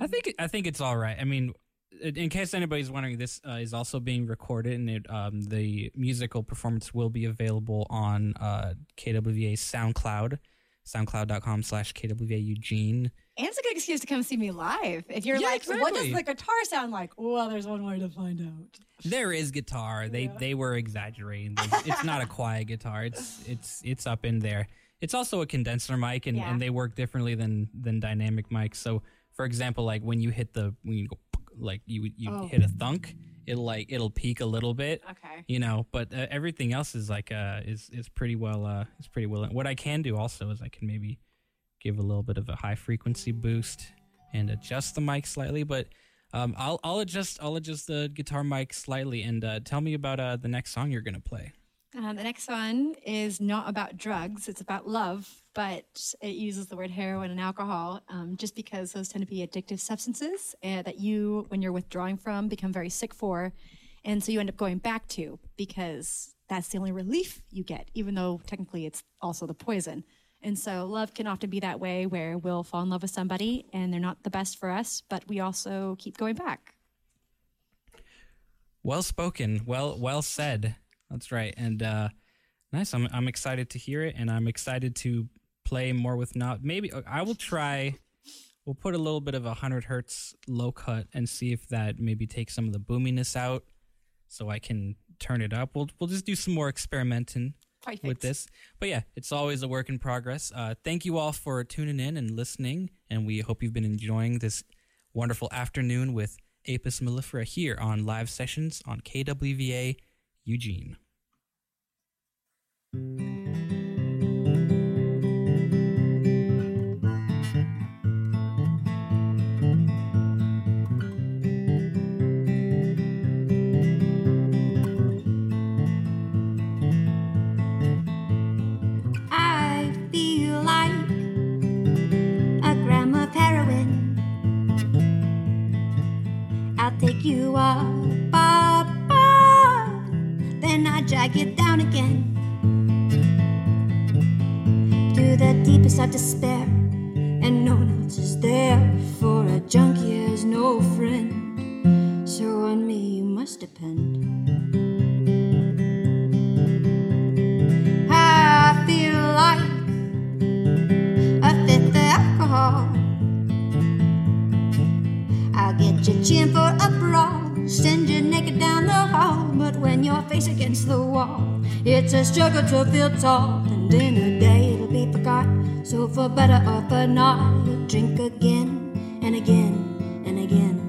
I think I think it's all right. I mean, in case anybody's wondering, this uh, is also being recorded, and it, um, the musical performance will be available on uh, KWVA SoundCloud, soundcloud.com slash KWVA Eugene. And it's a good excuse to come see me live. If you're Yeah, like, what does the guitar sound like? Well, there's one way to find out. There is guitar. They they were exaggerating. It's not a quiet guitar. It's it's it's up in there. It's also a condenser mic, and, Yeah. and they work differently than than dynamic mics. So, for example, like when you hit the when you go like you you Oh. hit a thunk, it'll like it'll peak a little bit. Okay. You know, but uh, everything else is like uh is is pretty well uh is pretty well. What I can do also is I can maybe give a little bit of a high frequency boost and adjust the mic slightly, but um, I'll I'll adjust I'll adjust the guitar mic slightly and uh, tell me about uh, the next song you're gonna play. Uh, the next one is not about drugs, it's about love, but it uses the word heroin and alcohol um, just because those tend to be addictive substances uh, that you, when you're withdrawing from, become very sick for. And so you end up going back to because that's the only relief you get, even though technically it's also the poison. And so love can often be that way where we'll fall in love with somebody and they're not the best for us, but we also keep going back. Well spoken, well well said. That's right, and uh, nice. I'm I'm excited to hear it, and I'm excited to play more with not. Maybe uh, I will try. We'll put a little bit of a hundred hertz low cut and see if that maybe takes some of the boominess out, so I can turn it up. We'll we'll just do some more experimenting Perfect. with this. But yeah, it's always a work in progress. Uh, thank you all for tuning in and listening, and we hope you've been enjoying this wonderful afternoon with Apis mellifera here on live sessions on KWVA Eugene. You up, up, up, then I drag you down again to the deepest of despair, and no one else is there. For a junkie has no friend, so on me you must depend. Get your chin for a brawl, send you naked down the hall. But when you're face against the wall, it's a struggle to feel tall. And in a day it'll be forgot. So for better or for not, you'll drink again and again and again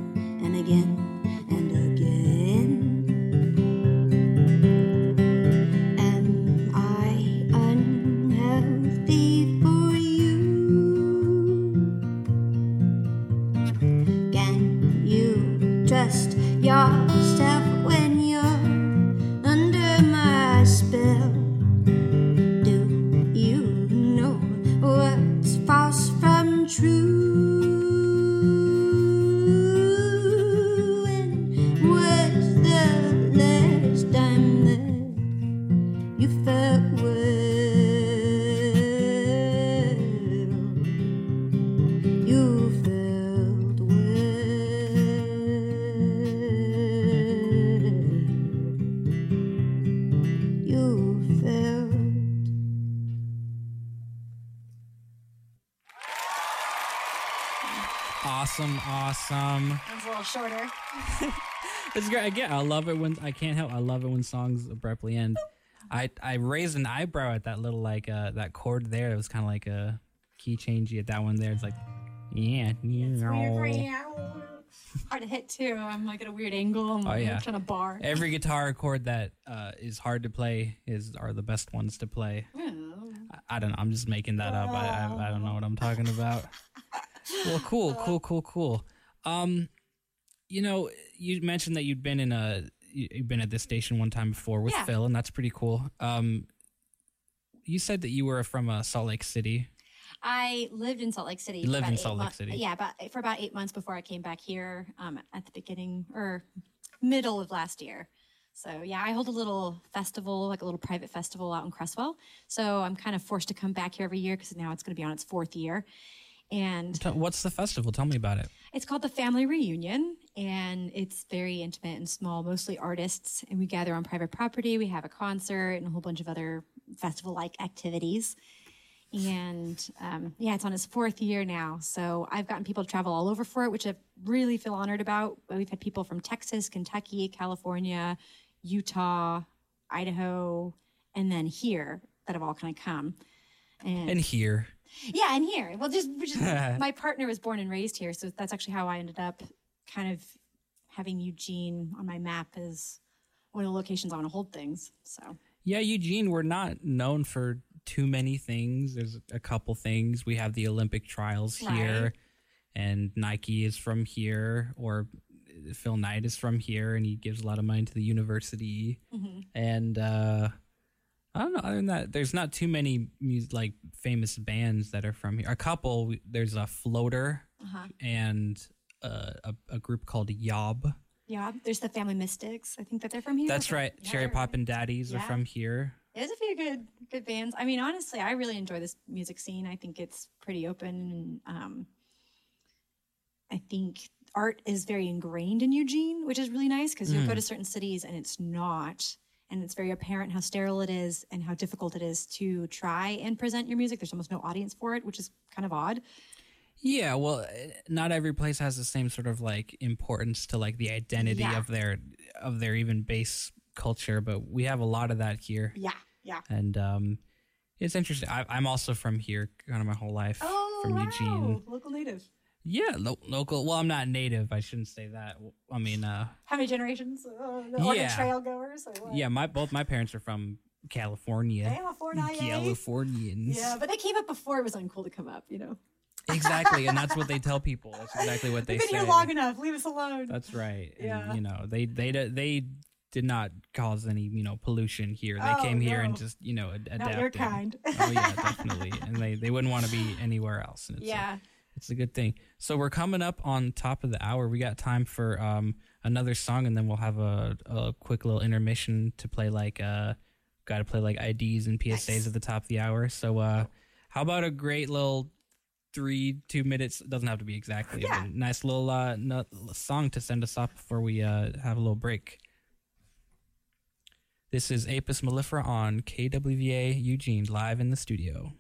great. Again, I love it when I can't help. I love it when songs abruptly end. I I raised an eyebrow at that little like uh that chord there. It was kind of like a key changey at that one there. It's like yeah, yeah. Hard to hit too. I'm like at a weird angle. I'm Oh, yeah. trying to bar. Every guitar chord that uh, is hard to play is are the best ones to play. Oh. I, I don't know. I'm just making that up. I, I I don't know what I'm talking about. Well, cool, cool, cool, cool. Um, you know, you mentioned that you'd been in a you- you've been at this station one time before with Yeah. Phil, and that's pretty cool. Um, you said that you were from uh, Salt Lake City. I lived in Salt Lake City. You lived in Salt Lake mon- City. Yeah, about for about eight months before I came back here. Um, at the beginning or middle of last year. So yeah, I hold a little festival, like a little private festival out in Creswell. So I'm kind of forced to come back here every year because now it's going to be on its fourth year. And What's the festival? Tell me about it. It's called the Family Reunion, and it's very intimate and small, mostly artists. And we gather on private property. We have a concert and a whole bunch of other festival like activities. And um, yeah, it's on its fourth year now. So I've gotten people to travel all over for it, which I really feel honored about. We've had people from Texas, Kentucky, California, Utah, Idaho, and then here that have all kind of come. And, And here, yeah, and here. Well, just, just my partner was born and raised here, so that's actually how I ended up kind of having Eugene on my map as one of the locations I want to hold things. So yeah, Eugene, we're not known for too many things. There's a couple things. We have the Olympic trials here, and Nike is from here, or Phil Knight is from here, and he gives a lot of money to the university. Mm-hmm. And uh, I don't know. Other than that, there's not too many like famous bands that are from here. A couple. There's a Floater uh-huh. and uh, a, a group called Yob. yeah, there's the Family Mystics. I think that they're from here. That's right. Yeah, Cherry Pop and Daddies are from here. There's a few good good bands. I mean, honestly, I really enjoy this music scene. I think it's pretty open. And, um, I think art is very ingrained in Eugene, which is really nice because you'll go to certain cities and it's not. And it's very apparent how sterile it is and how difficult it is to try and present your music. There's almost no audience for it, which is kind of odd. Yeah, well, eh, not every place has the same sort of like importance to like the identity Yeah. of their of their even base culture, but we have a lot of that here, Yeah, yeah. and um, it's interesting. I, I'm also from here, kind of my whole life from Eugene. Oh, Local native. Yeah, lo- local. Well, I'm not native. I shouldn't say that. I mean, uh, How many generations? Uh, Yeah. Trail goers? Or yeah, my both my parents are from California. California. Californians. Yeah, but they came up before it was uncool to come up, you know. Exactly, and that's what they tell people. That's exactly what they We've been say. here long enough. Leave us alone. That's right. And, Yeah. you know, they they they did not cause any you know pollution here. They Oh, came here and just you know ad- adapted. your kind. oh yeah, definitely. And they they wouldn't want to be anywhere else. And it's a- yeah. it's a good thing. So we're coming up on top of the hour. We got time for um another song, and then we'll have a a quick little intermission to play like uh got to play like IDs and PSAs Nice. at the top of the hour. So uh how about a great little three two minutes doesn't have to be exactly Yeah. nice little uh no, song to send us off before we uh have a little break this is apis mellifera on kwva eugene live in the studio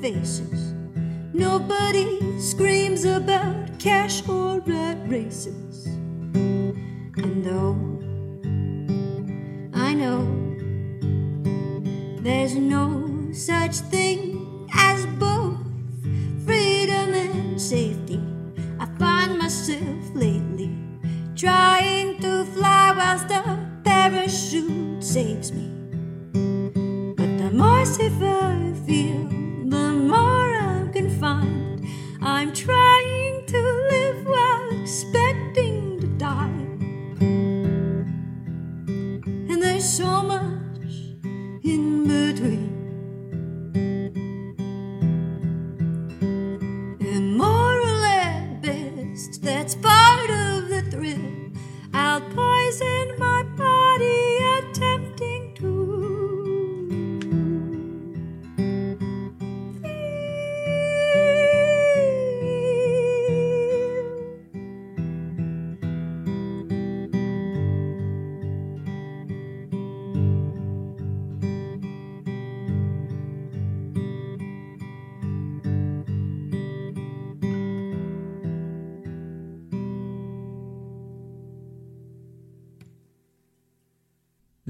faces. Nobody screams about cash or rat races. And though I know there's no such thing as both freedom and safety. I find myself lately trying to fly whilst a parachute saves me.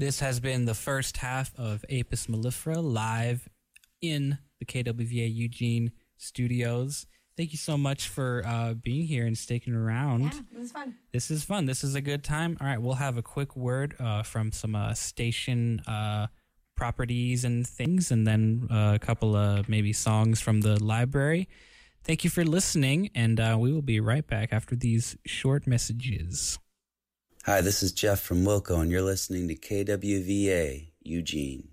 This has been the first half of Apis mellifera live in the KWVA Eugene studios. Thank you so much for uh, being here and sticking around. Yeah, it was fun. This is fun. This is a good time. All right, we'll have a quick word uh, from some uh, station uh, properties and things, and then uh, a couple of maybe songs from the library. Thank you for listening, and uh, we will be right back after these short messages. Hi, this is Jeff from Wilco, and you're listening to KWVA Eugene.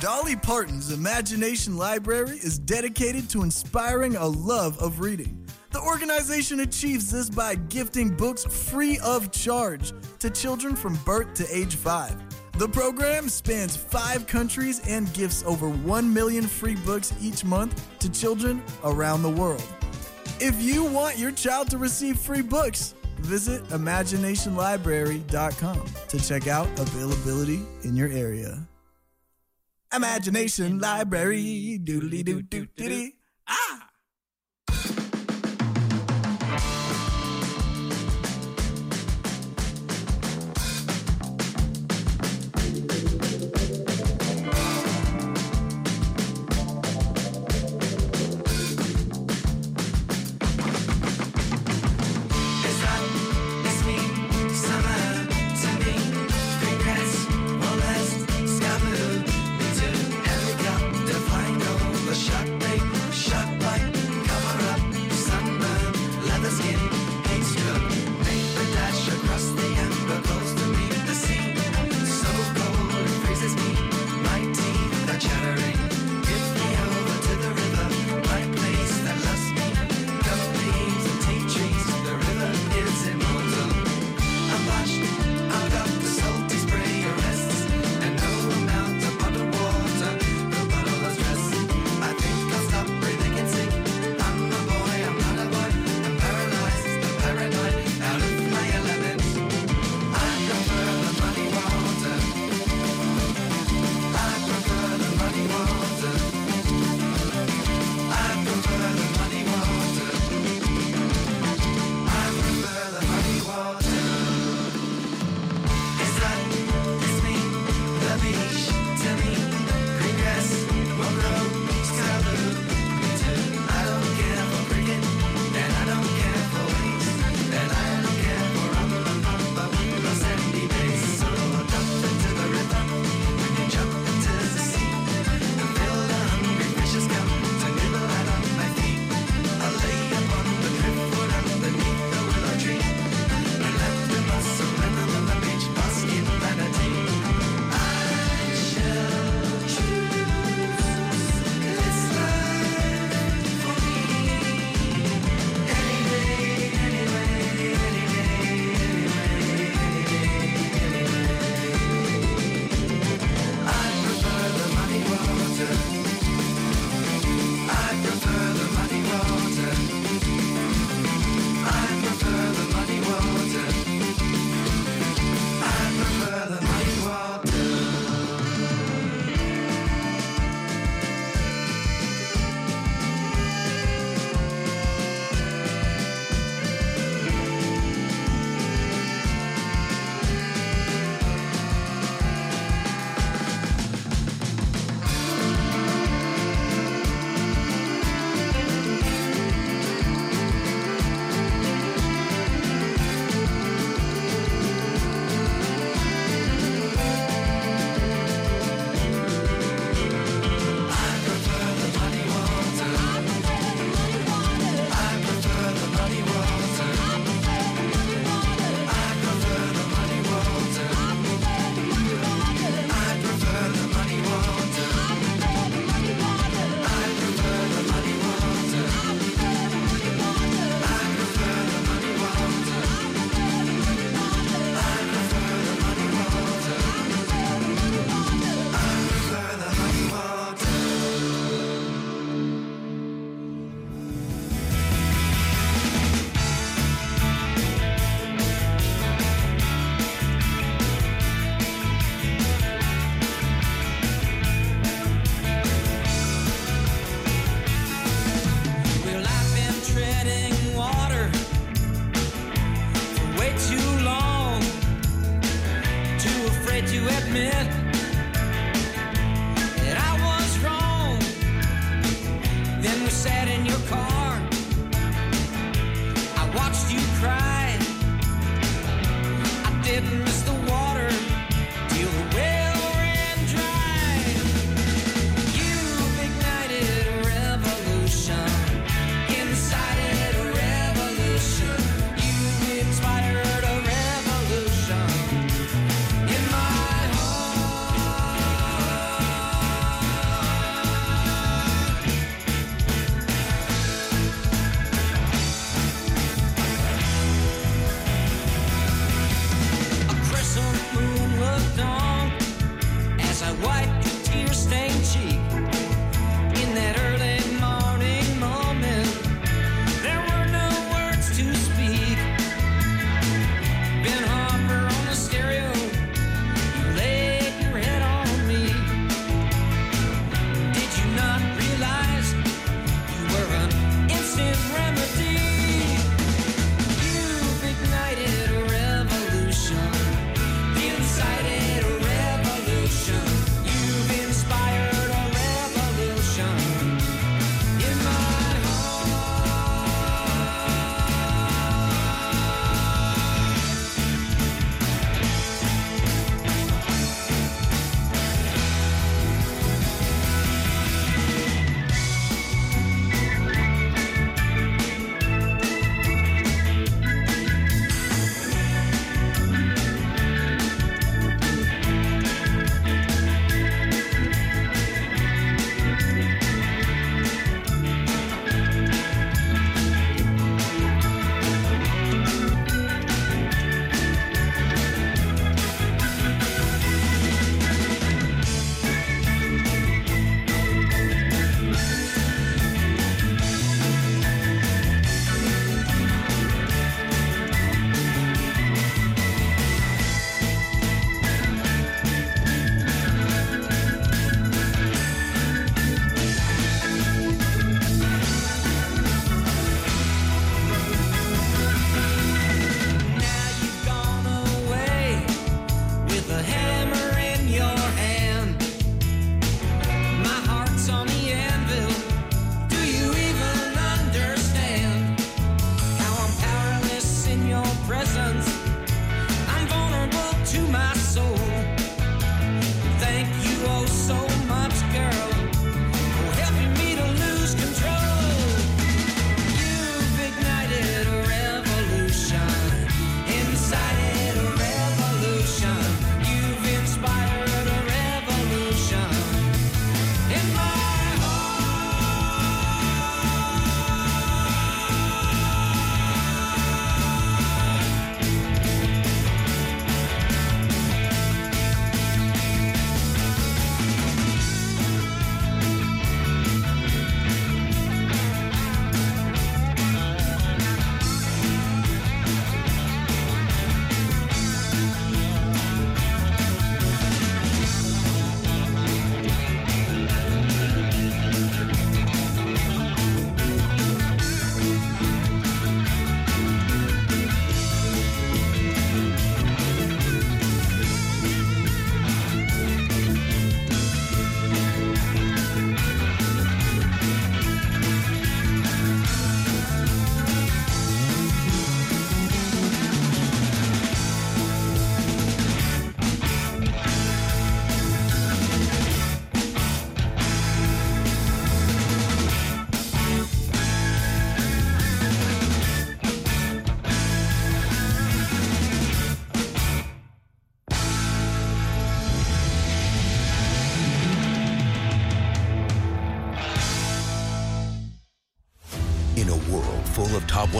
Dolly Parton's Imagination Library is dedicated to inspiring a love of reading. The organization achieves this by gifting books free of charge to children from birth to age five. The program spans five countries and gifts over 1 million free books each month to children around the world. If you want your child to receive free books, visit imaginationlibrary.com to check out availability in your area. Imagination Library, doodly doo doo doo Ah!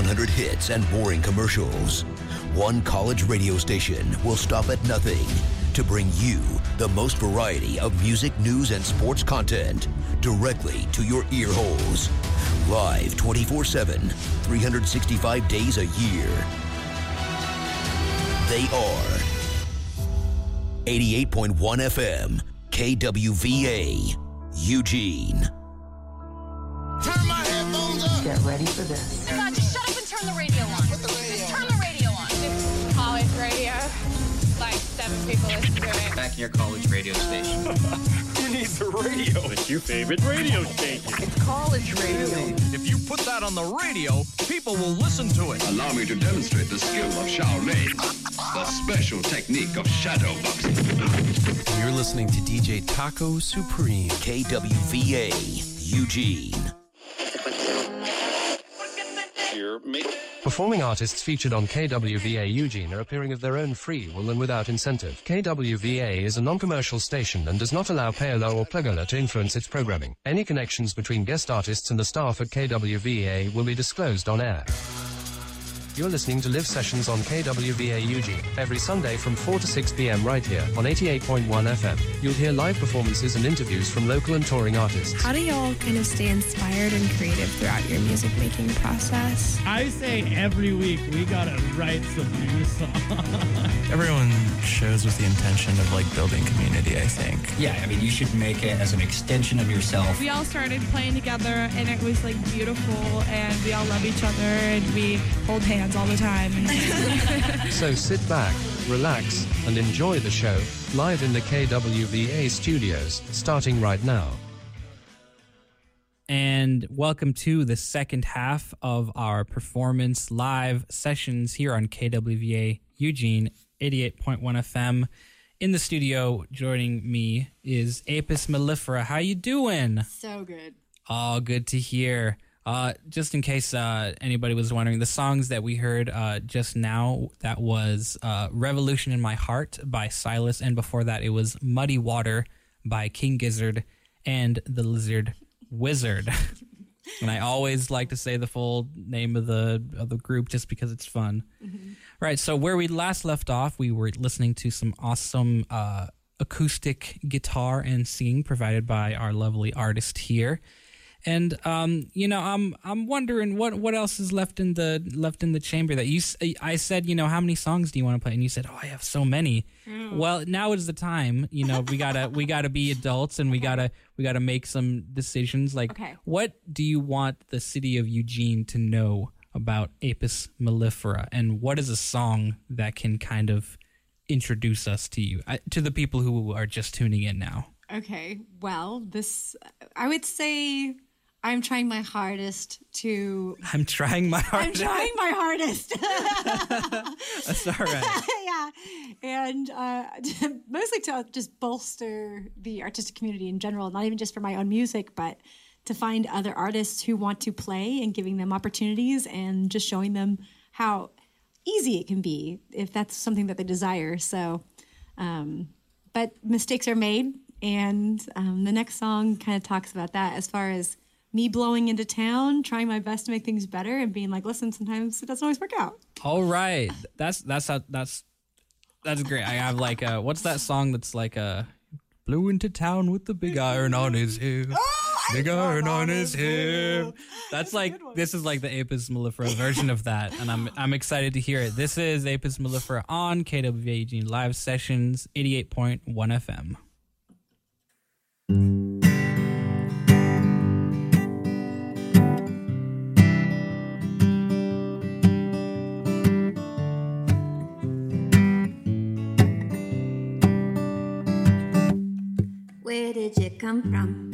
100 hits and boring commercials. One college radio station will stop at nothing to bring you the most variety of music, news, and sports content directly to your ear holes. Live 24 7, 365 days a year. They are 88.1 FM, KWVA, Eugene. Get ready for this turn the radio on. Put the radio Just turn the radio on. It's college radio. Like seven people listen to it. Back in your college radio station. You needs the radio? It's your favorite radio station. It's college radio. If you put that on the radio, people will listen to it. Allow me to demonstrate the skill of Shaolin, the special technique of shadow boxing. You're listening to DJ Taco Supreme, KWVA, Eugene. Make Performing artists featured on KWVA Eugene are appearing of their own free will and without incentive. KWVA is a non-commercial station and does not allow payola or plugola to influence its programming. Any connections between guest artists and the staff at KWVA will be disclosed on air. You're listening to live sessions on KWVA Eugene every Sunday from 4 to 6 p.m. right here on 88.1 FM. You'll hear live performances and interviews from local and touring artists. How do y'all kind of stay inspired and creative throughout your music making process? I say every week we gotta write some new songs. Everyone shows with the intention of like building community, I think. Yeah, I mean, you should make it as an extension of yourself. We all started playing together and it was like beautiful and we all love each other and we hold hands all the time. So sit back, relax, and enjoy the show live in the KWVA studios starting right now. And welcome to the second half of our performance live sessions here on KWVA Eugene 88.1 FM. In the studio, joining me is Apis mellifera. How you doing? So good. Oh, good to hear. Uh, just in case uh, anybody was wondering, the songs that we heard uh, just now, that was uh, Revolution in My Heart by Silas, and before that, it was Muddy Water by King Gizzard and the Lizard Wizard. and I always like to say the full name of the of the group just because it's fun. Right. So where we last left off, we were listening to some awesome uh, acoustic guitar and singing provided by our lovely artist here. And um, you know, I'm I'm wondering what what else is left in the left in the chamber that you I said, you know, how many songs do you want to play? And you said, oh, I have so many. Well, now is the time. You know, we gotta we gotta be adults and we gotta we gotta make some decisions. Like, Okay. what do you want the city of Eugene to know about Apis mellifera, and what is a song that can kind of introduce us to you I, to the people who are just tuning in now? Okay. Well, this, I would say I'm trying my hardest to. I'm trying my hardest. I'm trying my hardest. That's all right. yeah. And uh, mostly to just bolster the artistic community in general, not even just for my own music, but to find other artists who want to play and giving them opportunities and just showing them how easy it can be if that's something that they desire. So, um, but mistakes are made. And um, the next song kind of talks about that as far as me blowing into town, trying my best to make things better, and being like, listen, sometimes it doesn't always work out. All right, that's that's how, that's that's great. I have like uh what's that song that's like uh blew into town with the big iron on his hip. Big iron on his hip. That's like this is like the Apis mellifera version of that, and I'm I'm excited to hear it. This is Apis mellifera on KWA Eugene live sessions, eighty eight point one FM. Come from?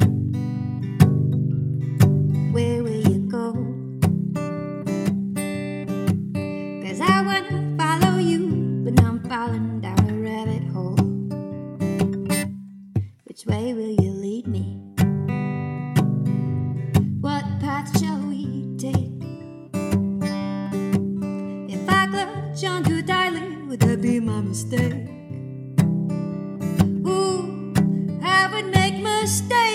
Where will you go? Cause I wanna follow you, but I'm falling down a rabbit hole. Which way will you lead me? What path shall we take? If I clutch on too tightly, would that be my mistake? Make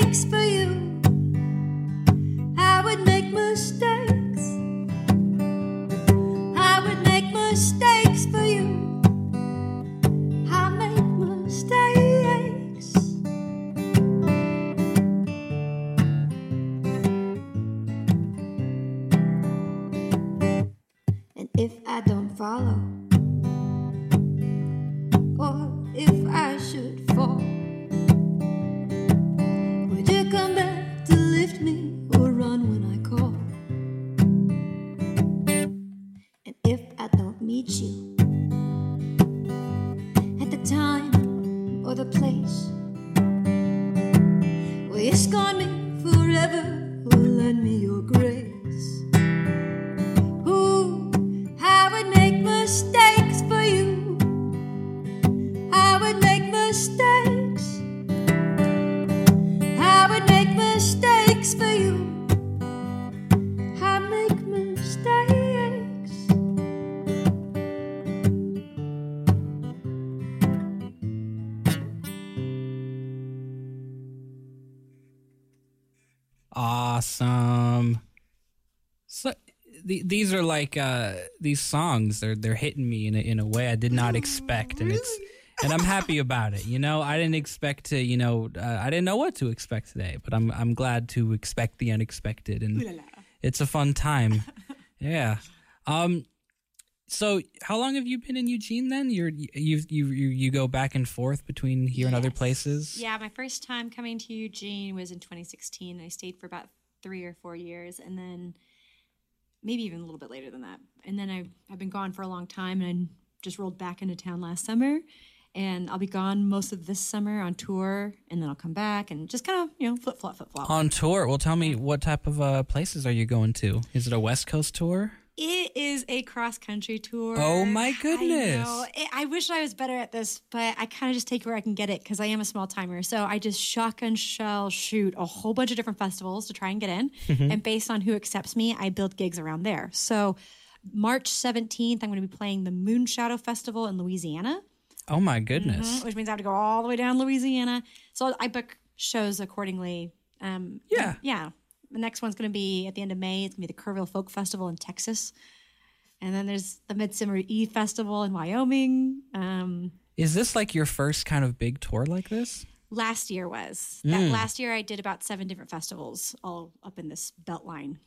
the, these are like uh, these songs. They're they're hitting me in a, in a way I did not expect, and it's and I'm happy about it. You know, I didn't expect to. You know, uh, I didn't know what to expect today, but I'm I'm glad to expect the unexpected, and it's a fun time. yeah. Um. So, how long have you been in Eugene? Then you're you you you, you go back and forth between here and other places. Yeah, my first time coming to Eugene was in 2016. I stayed for about three or four years, and then maybe even a little bit later than that. And then I've, I've been gone for a long time, and I just rolled back into town last summer. And I'll be gone most of this summer on tour, and then I'll come back and just kind of you know flip flop flip flop. On tour. Well, tell me what type of uh, places are you going to? Is it a West Coast tour? It is a cross country tour. Oh my I, goodness. It- I wish I was better at this, but I kind of just take where I can get it because I am a small timer. So I just shotgun shell shoot a whole bunch of different festivals to try and get in. Mhm. And based on who accepts me, I build gigs around there. So March 17th, I'm going to be playing the Moon Shadow Festival in Louisiana. Oh my goodness. Mhm, which means I have to go all the way down Louisiana. So I book shows accordingly. Um, Yeah. Yeah. The next one's going to be at the end of May. It's going to be the Kerrville Folk Festival in Texas. And then there's the Midsummer Eve Festival in Wyoming. Um, Is this like your first kind of big tour like this? last year was. That Mm. last year I did about seven different festivals all up in this belt line.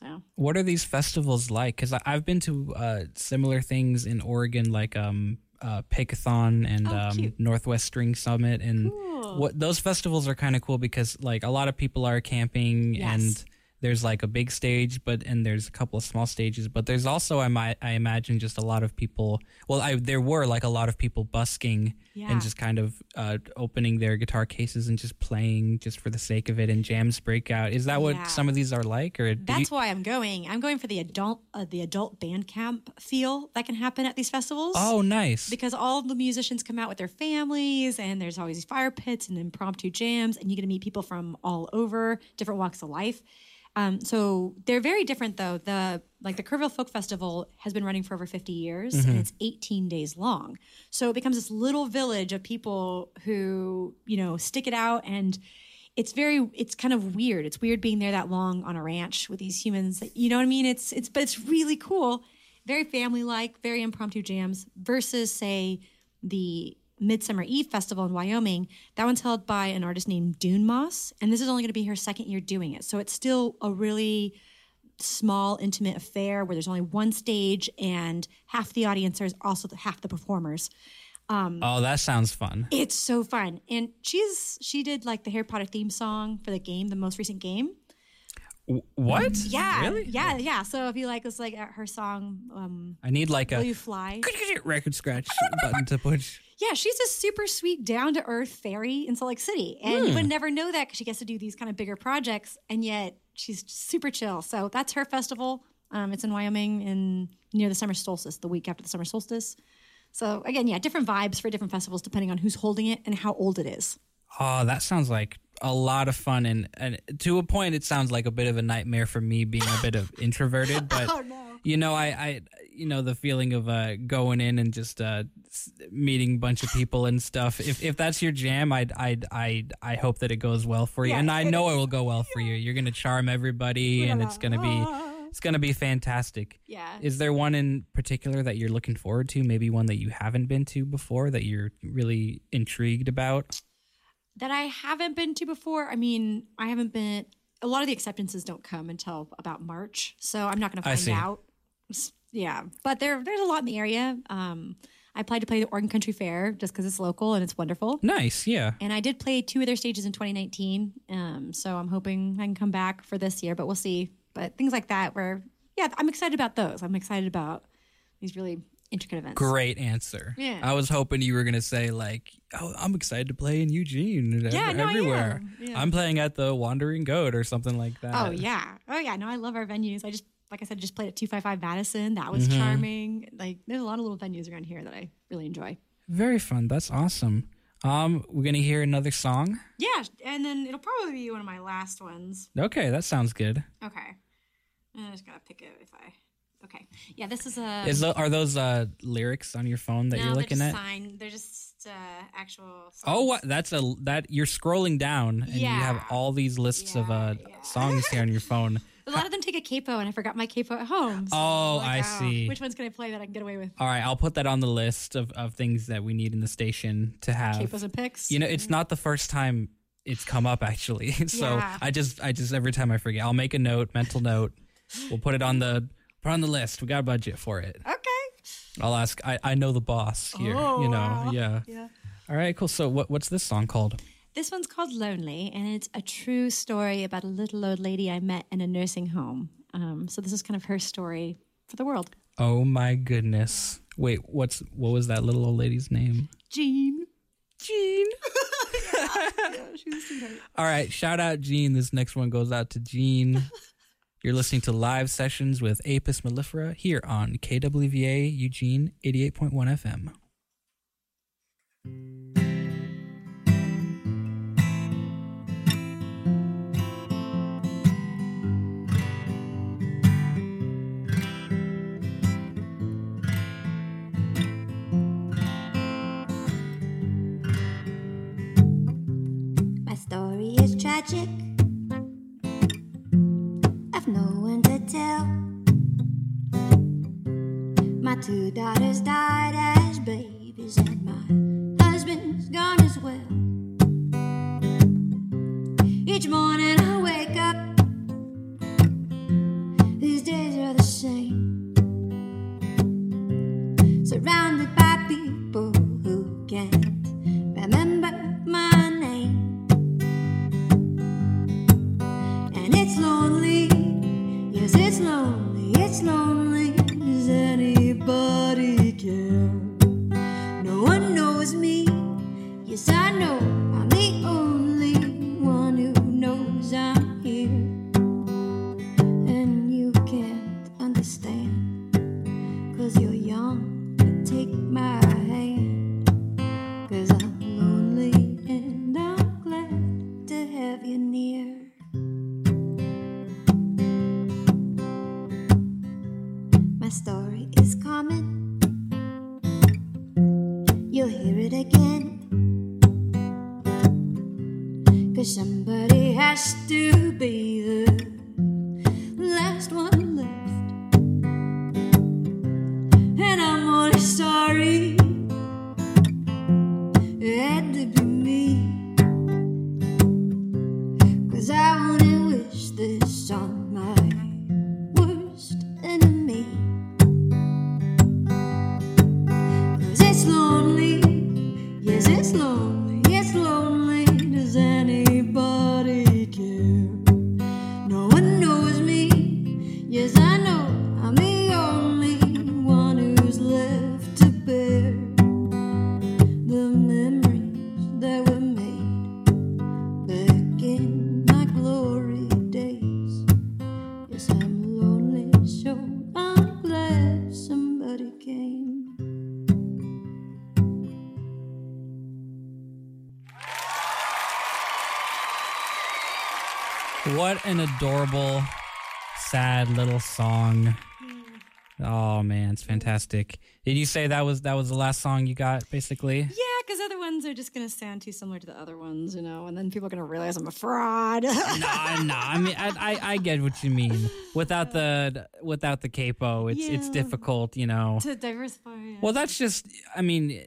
So What are these festivals like? Because I've been to uh, similar things in Oregon, like um, uh, Pickathon and Oh, um. Northwest String Summit, and Cool. what those festivals are kind of cool because like a lot of people are camping Yes. and there's like a big stage, but and there's a couple of small stages, but there's also I might I imagine just a lot of people. Well, I there were like a lot of people busking Yeah. and just kind of uh, opening their guitar cases and just playing just for the sake of it, and jams break out. Is that what Yeah. some of these are like, or do you- that's why I'm going. I'm going for the adult uh, the adult band camp feel that can happen at these festivals. Oh, nice. Because all the musicians come out with their families, and there's always these fire pits and impromptu jams, and you get to meet people from all over, different walks of life. Um, so they're very different, though. The like the Kerrville Folk Festival has been running for over 50 years, Mhm. and it's 18 days long. So it becomes this little village of people who you know stick it out and it's very it's kind of weird it's weird being there that long on a ranch with these humans that, you know what i mean it's it's but it's really cool very family like very impromptu jams versus say the midsummer eve festival in wyoming that one's held by an artist named dune moss and this is only going to be her second year doing it so it's still a really small intimate affair where there's only one stage and half the audience is also the, half the performers um, Oh, that sounds fun. it's so fun. And she's she did like the Harry Potter theme song for the game, the most recent game. What? Yeah. Really? Yeah, yeah. So if you like it's like uh, her song um I need like a Will You Fly? record scratch button to push. Yeah, she's a super sweet, down to earth fairy in Salt Lake City. And you would Hmm. never know that because she gets to do these kind of bigger projects. And yet she's super chill. So that's her festival. Um, it's in Wyoming in near the summer solstice, the week after the summer solstice. So again, yeah, different vibes for different festivals depending on who's holding it and how old it is. Oh, that sounds like a lot of fun, and, and to a point, it sounds like a bit of a nightmare for me being a bit of introverted. But Oh, no. you know, I, I, you know, the feeling of uh, going in and just uh, meeting a bunch of people and stuff. If if that's your jam, I, I, I, I hope that it goes well for you, Yeah, and I know is. it will go well for you. You're gonna charm everybody, and it's gonna be, it's gonna be fantastic. Yeah. Is there one in particular that you're looking forward to? Maybe one that you haven't been to before that you're really intrigued about? That I haven't been to before. I mean, I haven't been. A lot of the acceptances don't come until about March, so I'm not going to find out. Yeah, but there there's a lot in the area. Um, I applied to play the Oregon Country Fair just because it's local and it's wonderful. Nice, yeah. And I did play two of their stages in 2019. Um, so I'm hoping I can come back for this year, but we'll see. But things like that, where yeah, I'm excited about those. I'm excited about these really intricate events. Great answer. Yeah. I was hoping you were gonna say like, "Oh, I'm excited to play in Eugene." Yeah, ev- no, I everywhere. am. Yeah. I'm playing at the Wandering Goat or something like that. Oh yeah, oh yeah. No, I love our venues. I just like I said, just played at two five five Madison. That was Mhm. charming. Like there's a lot of little venues around here that I really enjoy. Very fun. That's awesome. Um, we're gonna hear another song. Yeah, and then it'll probably be one of my last ones. Okay, that sounds good. Okay, I just gotta pick it if I. Okay, yeah, this is a. Is are those uh, lyrics on your phone that no, you're they're looking just at? signed. They're just uh, actual. Oh, what? That's a that you're scrolling down and you have all these lists of uh, songs here on your phone. A lot of them take a capo, and I forgot my capo at home. so Oh, like, I see. Which one's can I play that I can get away with? All right, I'll put that on the list of, of things that we need in the station to have. Capos and picks. You know, it's not the first time it's come up actually. so Yeah. I just I just every time I forget, I'll make a note, mental note. We'll put it on the on the list. We got a budget for it. Okay. I'll ask. I, I know the boss here. Oh, you know, wow. yeah. Yeah. All right, cool. So what what's this song called? This one's called Lonely, and it's a true story about a little old lady I met in a nursing home. Um, so this is kind of her story for the world. Oh my goodness. Wait, what's what was that little old lady's name? Jean. Jean. All right, shout out Jean. This next one goes out to Gene. You're listening to live sessions with Apis mellifera here on KWVA Eugene 88.1 FM. My story is tragic. I've no one to tell. My two daughters died as babies, and my husband's gone as well. Each morning lonely, somebody has to be the an adorable, sad little song. Oh man, it's fantastic. Did you say that was that was the last song you got, basically? Yeah, because other ones are just going to sound too similar to the other ones, you know, and then people are going to realize I'm a fraud. nah, nah. I mean, I, I I get what you mean. Without the without the capo, it's it's difficult, you know. to diversify. yeah. Well, that's just, I mean,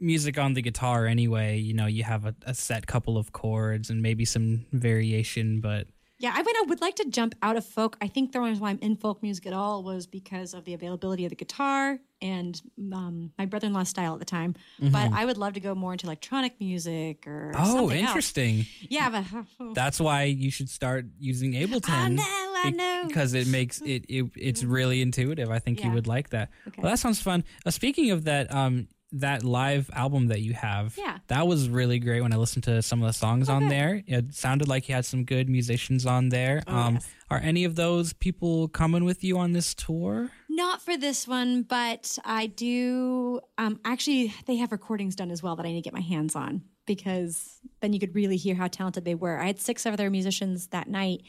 music on the guitar anyway. You know, you have a, a set couple of chords and maybe some variation, but Yeah, I mean, I would like to jump out of folk. I think the reason why I'm in folk music at all was because of the availability of the guitar and um, my brother-in-law's style at the time. But Mhm. I would love to go more into electronic music or oh, something else. interesting. Yeah, but That's why you should start using Ableton. I know, I know. Because it makes it, it it's really intuitive. I think you would like that. Okay. Well, that sounds fun. Uh, speaking of that, um, that live album that you have, Yeah. that was really great. When I listened to some of the songs on there, it sounded like you had some good musicians on there. Oh, um, yes. Are any of those people coming with you on this tour? Not for this one, but I do. Um, actually, they have recordings done as well that I need to get my hands on because then you could really hear how talented they were. I had six other musicians that night,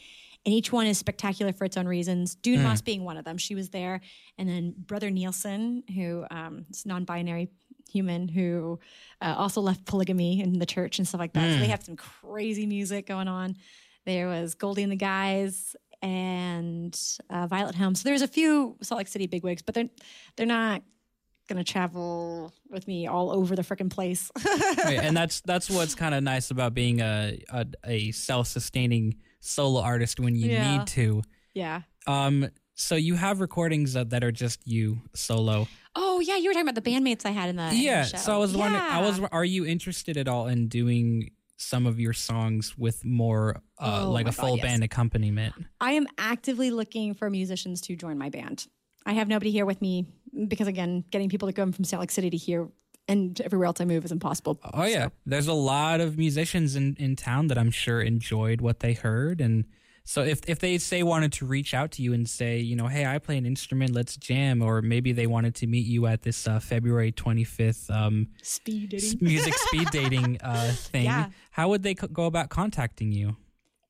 and each one is spectacular for its own reasons. Dune Mm. Moss being one of them. She was there, and then Brother Nielsen, who um, is non-binary human who uh, also left polygamy in the church and stuff like that. So they Mm. have some crazy music going on. There was Goldie and the Guys and uh, Violet Helm. So there's a few Salt Lake City bigwigs, but they're they're not going to travel with me all over the freaking place. Right, and that's that's what's kind of nice about being a a, a self sustaining solo artist when you Yeah. need to. yeah. Um, so you have recordings that, that are just you solo. Oh yeah, you were talking about the bandmates I had in the, in the yeah. So I was wondering, I was, are you interested at all in doing some of your songs with more uh, Oh like a full God, yes. band accompaniment? I am actively looking for musicians to join my band. I have nobody here with me because again, getting people to come from Salt Lake City to here and everywhere else I move is impossible. Oh yeah, there's a lot of musicians in, in town that I'm sure enjoyed what they heard, and so if if they say wanted to reach out to you and say, you know, hey, I play an instrument, let's jam, or maybe they wanted to meet you at this uh, February 25th um, Speed dating. music speed dating uh, thing, Yeah. how would they co- go about contacting you?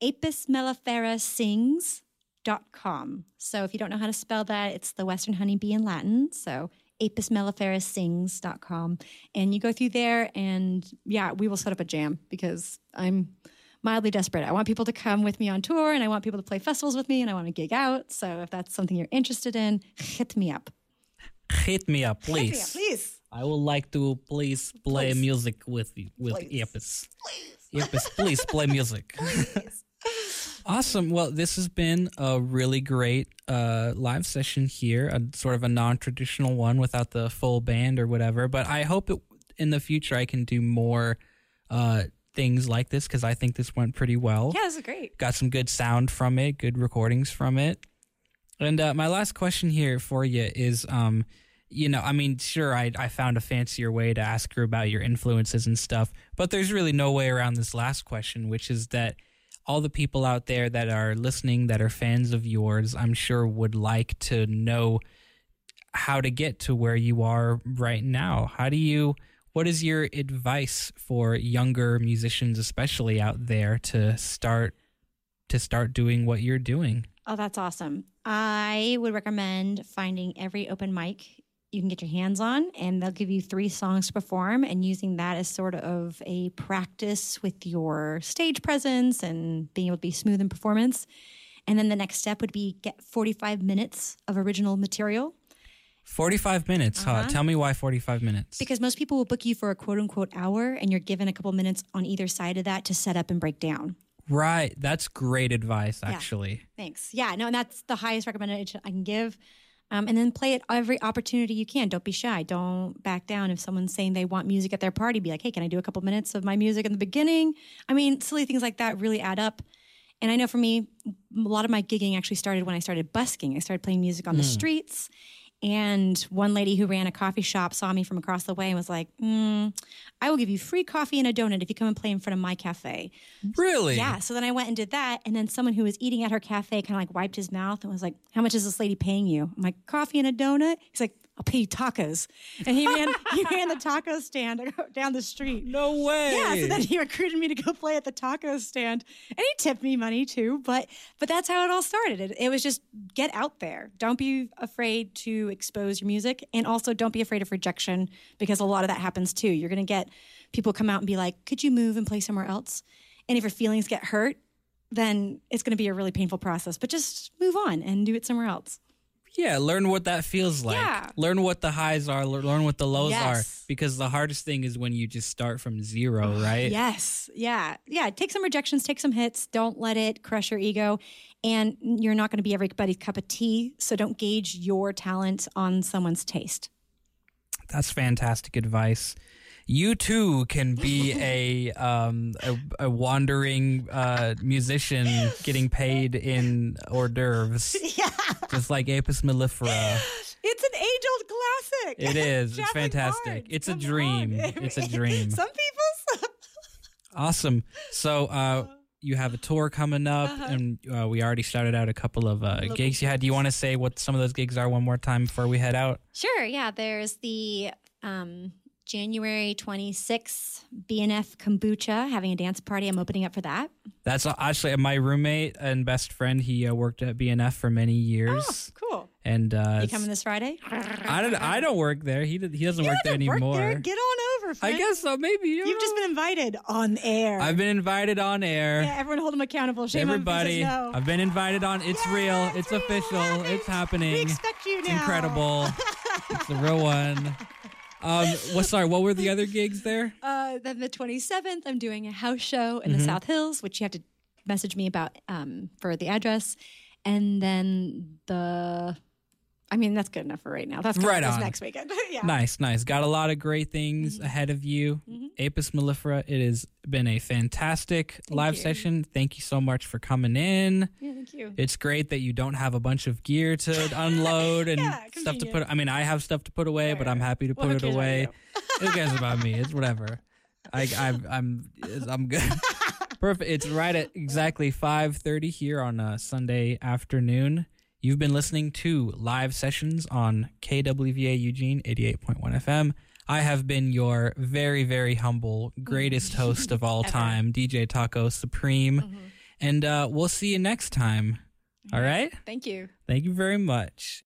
Apis mellifera sings.com. So if you don't know how to spell that, it's the Western honeybee in Latin. So apis mellifera sings.com. And you go through there and yeah, we will set up a jam because I'm mildly desperate. I want people to come with me on tour and I want people to play festivals with me and I want to gig out. So if that's something you're interested in, hit me up. Hit me up, Hit me please. up, please. I would like to please play Please. music with you with Please. Epis. Epis, please play music. please. awesome. Well, this has been a really great uh, live session here, a sort of a non-traditional one without the full band or whatever. But I hope it, in the future I can do more uh, things like this because I think this went pretty well. Yeah, this is great. Got some good sound from it, good recordings from it. And uh, my last question here for you is, um, you know, I mean, sure, I, I found a fancier way to ask her about your influences and stuff, but there's really no way around this last question, which is that all the people out there that are listening, that are fans of yours, I'm sure would like to know how to get to where you are right now. How do you, what is your advice for younger musicians, especially out there, to start to start doing what you're doing? Oh, that's awesome. I would recommend finding every open mic you can get your hands on, and they'll give you three songs to perform, and using that as sort of a practice with your stage presence and being able to be smooth in performance. And then the next step would be get 45 minutes of original material 45 minutes, huh? Uh-huh. Tell me why 45 minutes. because most people will book you for a quote unquote hour, and you're given a couple minutes on either side of that to set up and break down. Right. That's great advice, Yeah. actually. Thanks. Yeah, no, and that's the highest recommendation I can give. Um, and then play it every opportunity you can. Don't be shy. Don't back down. If someone's saying they want music at their party, be like, hey, can I do a couple minutes of my music in the beginning? I mean, silly things like that really add up. And I know for me, a lot of my gigging actually started when I started busking. I started playing music on the Mm. streets. And one lady who ran a coffee shop saw me from across the way and was like, mm, I will give you free coffee and a donut if you come and play in front of my cafe. Really? Yeah. So then I went and did that. And then someone who was eating at her cafe kind of like wiped his mouth and was like, How much is this lady paying you? I'm like, Coffee and a donut? He's like, I'll pay you tacos. And he ran he ran the taco stand down the street. No way. Yeah. So then he recruited me to go play at the taco stand. And he tipped me money too. But but that's how it all started. It, it was just get out there. Don't be afraid to expose your music. And also don't be afraid of rejection because a lot of that happens too. You're gonna get people come out and be like, Could you move and play somewhere else? And if your feelings get hurt, then it's going to be a really painful process. But just move on and do it somewhere else. Yeah, learn what that feels like. Yeah. Learn what the highs are, learn what the lows Yes. are. Because the hardest thing is when you just start from zero, ah, right? Yes. Yeah. Yeah. Take some rejections, take some hits. Don't let it crush your ego. And you're not going to be everybody's cup of tea. So don't gauge your talent on someone's taste. That's fantastic advice. You too can be a um a, a wandering uh musician getting paid in hors d'oeuvres. Yeah. Just like Apis mellifera. It's an age old classic. It is. It's fantastic. Barnes, It's a dream. on. It's a dream. Some people's. Awesome. So uh you have a tour coming up Uh-huh. and uh, we already started out a couple of uh, gigs you had. Do you want to say what some of those gigs are one more time before we head out? Sure. Yeah. There's the um, January 26th BNF Kombucha having a dance party. I'm opening up for that. That's actually my roommate and best friend. He uh, worked at BNF for many years. Oh, cool. And uh, You coming this Friday? I don't. I don't work there. He did, he doesn't work there anymore. Work there? Get on over. I guess so. Maybe you You've just been invited on air. I've been invited on air. yeah, everyone hold him accountable. Shame Everybody, on him if says no. I've been invited on. It's real. It's official. It's happening. We expect you It's now. incredible. it's the real one. Um, what? Sorry, what were the other gigs there? Uh, then the 27th, I'm doing a house show in the Mhm. South Hills, which you have to message me about um, for the address. And then the, I mean, that's good enough for right now. That's Right right on. next weekend. yeah. Nice, nice. Got a lot of great things Mm-hmm. ahead of you. Apis mellifera, it has been a fantastic live you. session. Thank you so much for coming in. Yeah, thank you. It's great that you don't have a bunch of gear to unload and Yeah, stuff to put. I mean, I have stuff to put away, but I'm happy to Well, put it away. Who cares about me? It's whatever. I, I, I'm, I'm good. Perfect. It's right at exactly 5:30 here on a Sunday afternoon. You've been listening to live sessions on KWVA Eugene 88.1 FM. I have been your very, very humble, greatest host of all time, DJ Taco Supreme. And uh, we'll see you next time. All right? Thank you. Thank you very much.